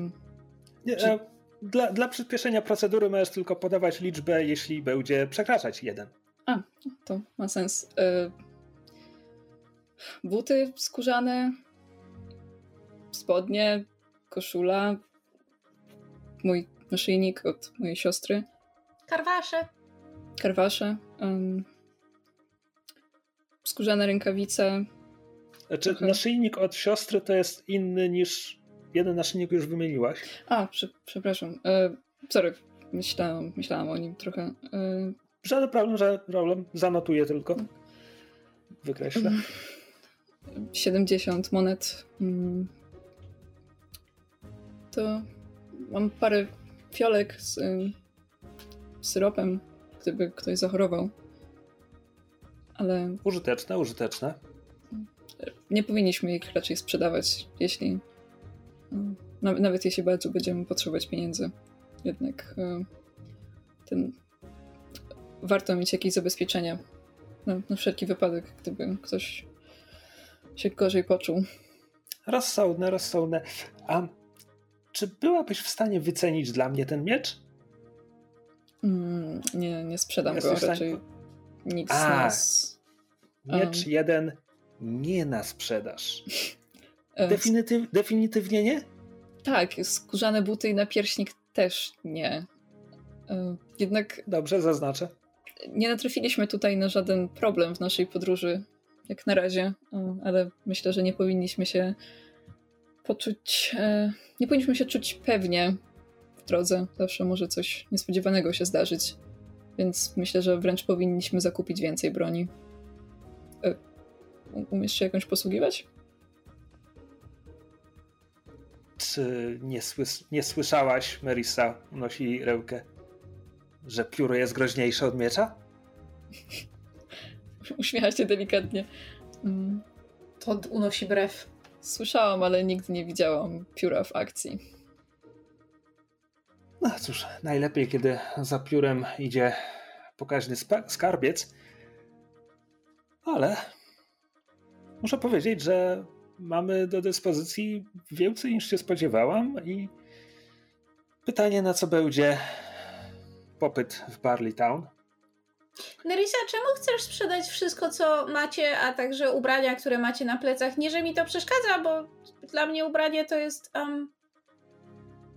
Nie, Czy... dla, dla przyspieszenia procedury możesz tylko podawać liczbę, jeśli będzie przekraczać jeden. A, to ma sens. E, buty skórzane, spodnie, koszula, mój naszyjnik od mojej siostry. Karwasze. Karwasze. Um, skórzane rękawice. Znaczy, Trochę... naszyjnik od siostry to jest inny niż jeden naszyjnik już wymieniłaś? A, przy, przepraszam. E, sorry, myślałam, myślałam o nim trochę. E, Żaden problem, żaden problem. Zanotuję tylko. Wykreślę. 70 monet. Mm. To mam parę fiolek z syropem, gdyby ktoś zachorował. Ale. Użyteczne, użyteczne. Nie powinniśmy ich raczej sprzedawać, jeśli. Nawet jeśli bardzo będziemy potrzebować pieniędzy. Jednak e, ten warto mieć jakieś zabezpieczenia na, na wszelki wypadek, gdyby ktoś się gorzej poczuł. Rozsądne, rozsądne. A czy byłabyś w stanie wycenić dla mnie ten miecz? Mm, nie, nie sprzedam Jesteś go, raczej nikt A, z nas... Miecz um. jeden nie na sprzedaż. E, Definityw, definitywnie nie? Tak, skórzane buty i napierśnik też nie. E, jednak... Dobrze, zaznaczę nie natrafiliśmy tutaj na żaden problem w naszej podróży, jak na razie, ale myślę, że nie powinniśmy się poczuć, e, nie powinniśmy się czuć pewnie w drodze. Zawsze może coś niespodziewanego się zdarzyć, więc myślę, że wręcz powinniśmy zakupić więcej broni. E, umiesz się jakąś posługiwać? Czy nie, słys nie słyszałaś, Merisa unosi rękę, że pióro jest groźniejsze od miecza? Uśmiecha się delikatnie. Mm. To unosi brew. Słyszałam, ale nigdy nie widziałam pióra w akcji. No cóż, najlepiej, kiedy za piórem idzie pokaźny skarbiec. Ale muszę powiedzieć, że mamy do dyspozycji więcej niż się spodziewałam i pytanie na co będzie popyt w Barley Town. Nerisa, czemu chcesz sprzedać wszystko, co macie, a także ubrania, które macie na plecach? Nie, że mi to przeszkadza, bo dla mnie ubranie to jest um,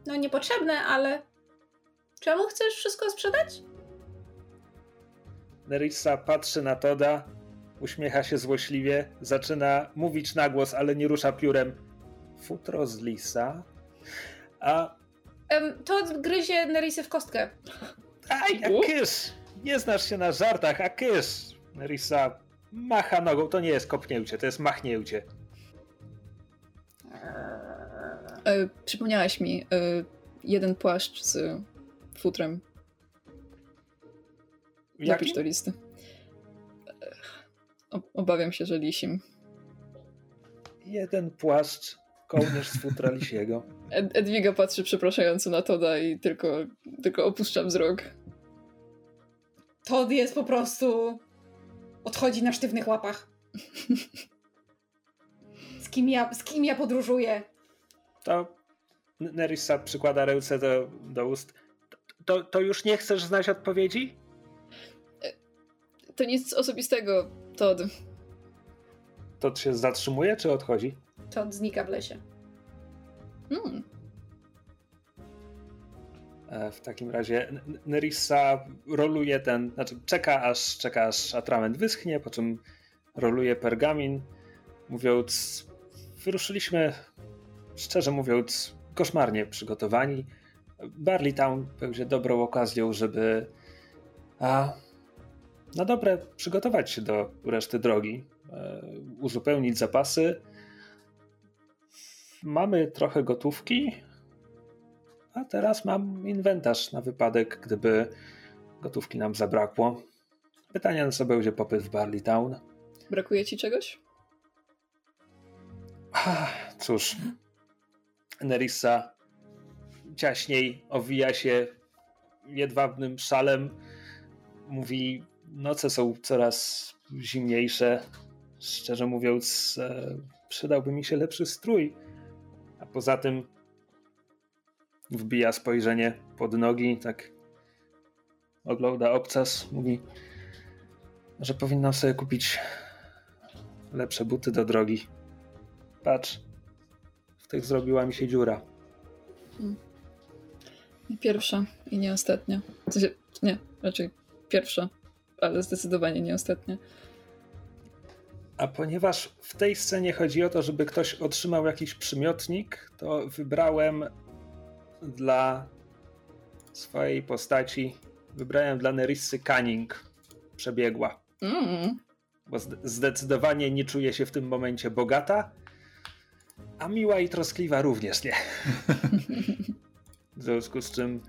no niepotrzebne, ale czemu chcesz wszystko sprzedać? Nerissa patrzy na Toda, uśmiecha się złośliwie, zaczyna mówić na głos, ale nie rusza piórem. Futro z lisa. A... Um, Todd gryzie Nerisy w kostkę. Aj, jak kysz! Nie znasz się na żartach, a kysz! Risa macha nogą, to nie jest kopnięcie, to jest machnięcie. E, przypomniałaś mi e, jeden płaszcz z futrem. Napisz do listy. E, obawiam się, że lisim. Jeden płaszcz, kołnierz z futra lisiego. Ed Edwiga patrzy przepraszająco na Toda i tylko, tylko opuszczam wzrok. Todd jest po prostu. odchodzi na sztywnych łapach. Z kim ja, z kim ja podróżuję? To Nerissa przykłada ręce do, do ust. To, to już nie chcesz znać odpowiedzi? To nic osobistego, Todd. Todd się zatrzymuje, czy odchodzi? Todd znika w lesie. Hmm. E, w takim razie Nerissa roluje ten, znaczy czeka aż, czeka aż atrament wyschnie, po czym roluje pergamin, mówiąc, wyruszyliśmy, szczerze mówiąc, koszmarnie przygotowani. Barley Town będzie dobrą okazją, żeby a, na dobre przygotować się do reszty drogi, e, uzupełnić zapasy. Mamy trochę gotówki, a teraz mam inwentarz na wypadek, gdyby gotówki nam zabrakło. Pytanie na co będzie popyt w Barley Town. Brakuje ci czegoś? Ach, cóż, Nerissa ciaśniej owija się jedwabnym szalem. Mówi, noce są coraz zimniejsze. Szczerze mówiąc, e, przydałby mi się lepszy strój. A poza tym wbija spojrzenie pod nogi, tak ogląda obcas, mówi, że powinnam sobie kupić lepsze buty do drogi. Patrz, w tych zrobiła mi się dziura. Nie pierwsza i nie ostatnia. W sensie, nie, raczej pierwsza, ale zdecydowanie nie ostatnia. A ponieważ w tej scenie chodzi o to, żeby ktoś otrzymał jakiś przymiotnik, to wybrałem dla swojej postaci, wybrałem dla Nerissy Cunning, przebiegła. Mm. Bo zde- zdecydowanie nie czuje się w tym momencie bogata, a miła i troskliwa również nie. W związku z czym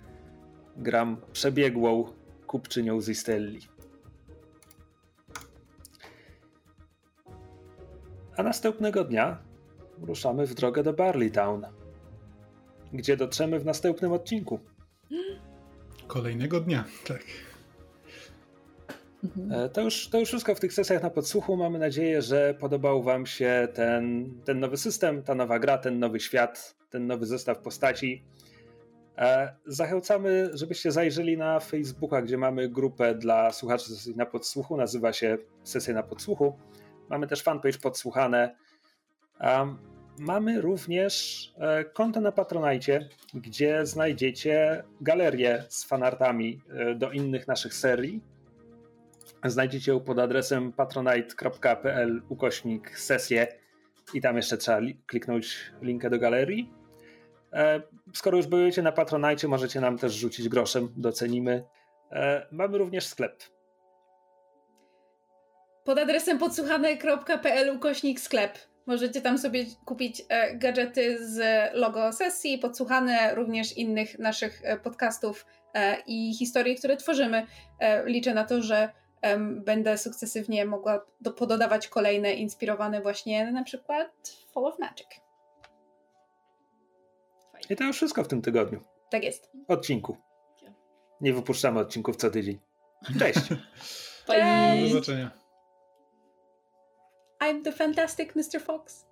gram przebiegłą kupczynią z Istelli. A następnego dnia ruszamy w drogę do Barley Town, gdzie dotrzemy w następnym odcinku. Kolejnego dnia, tak. Mhm. E, To już, to już wszystko w tych sesjach na podsłuchu. Mamy nadzieję, że podobał Wam się ten, ten nowy system, ta nowa gra, ten nowy świat, ten nowy zestaw postaci. E, Zachęcamy, żebyście zajrzeli na Facebooka, gdzie mamy grupę dla słuchaczy sesji na podsłuchu. Nazywa się Sesje na podsłuchu. Mamy też fanpage podsłuchane. Um, Mamy również e, konto na Patronite, gdzie znajdziecie galerię z fanartami e, do innych naszych serii. Znajdziecie ją pod adresem patronite.pl ukośnik sesję i tam jeszcze trzeba li- kliknąć linkę do galerii. E, Skoro już byliście na Patronite, możecie nam też rzucić groszem, docenimy. Mamy również sklep. Pod adresem podsłuchane.pl ukośnik sklep. Możecie tam sobie kupić e, gadżety z logo sesji, podsłuchane również innych naszych e, podcastów e, i historii, które tworzymy. E, liczę na to, że będę sukcesywnie mogła do, pododawać kolejne inspirowane właśnie na przykład Fall of Magic. I to już wszystko w tym tygodniu. Tak jest. Odcinku. Nie wypuszczamy odcinków co tydzień. Cześć! Do Cześć! zobaczenia. I'm the fantastic Mr. Fox.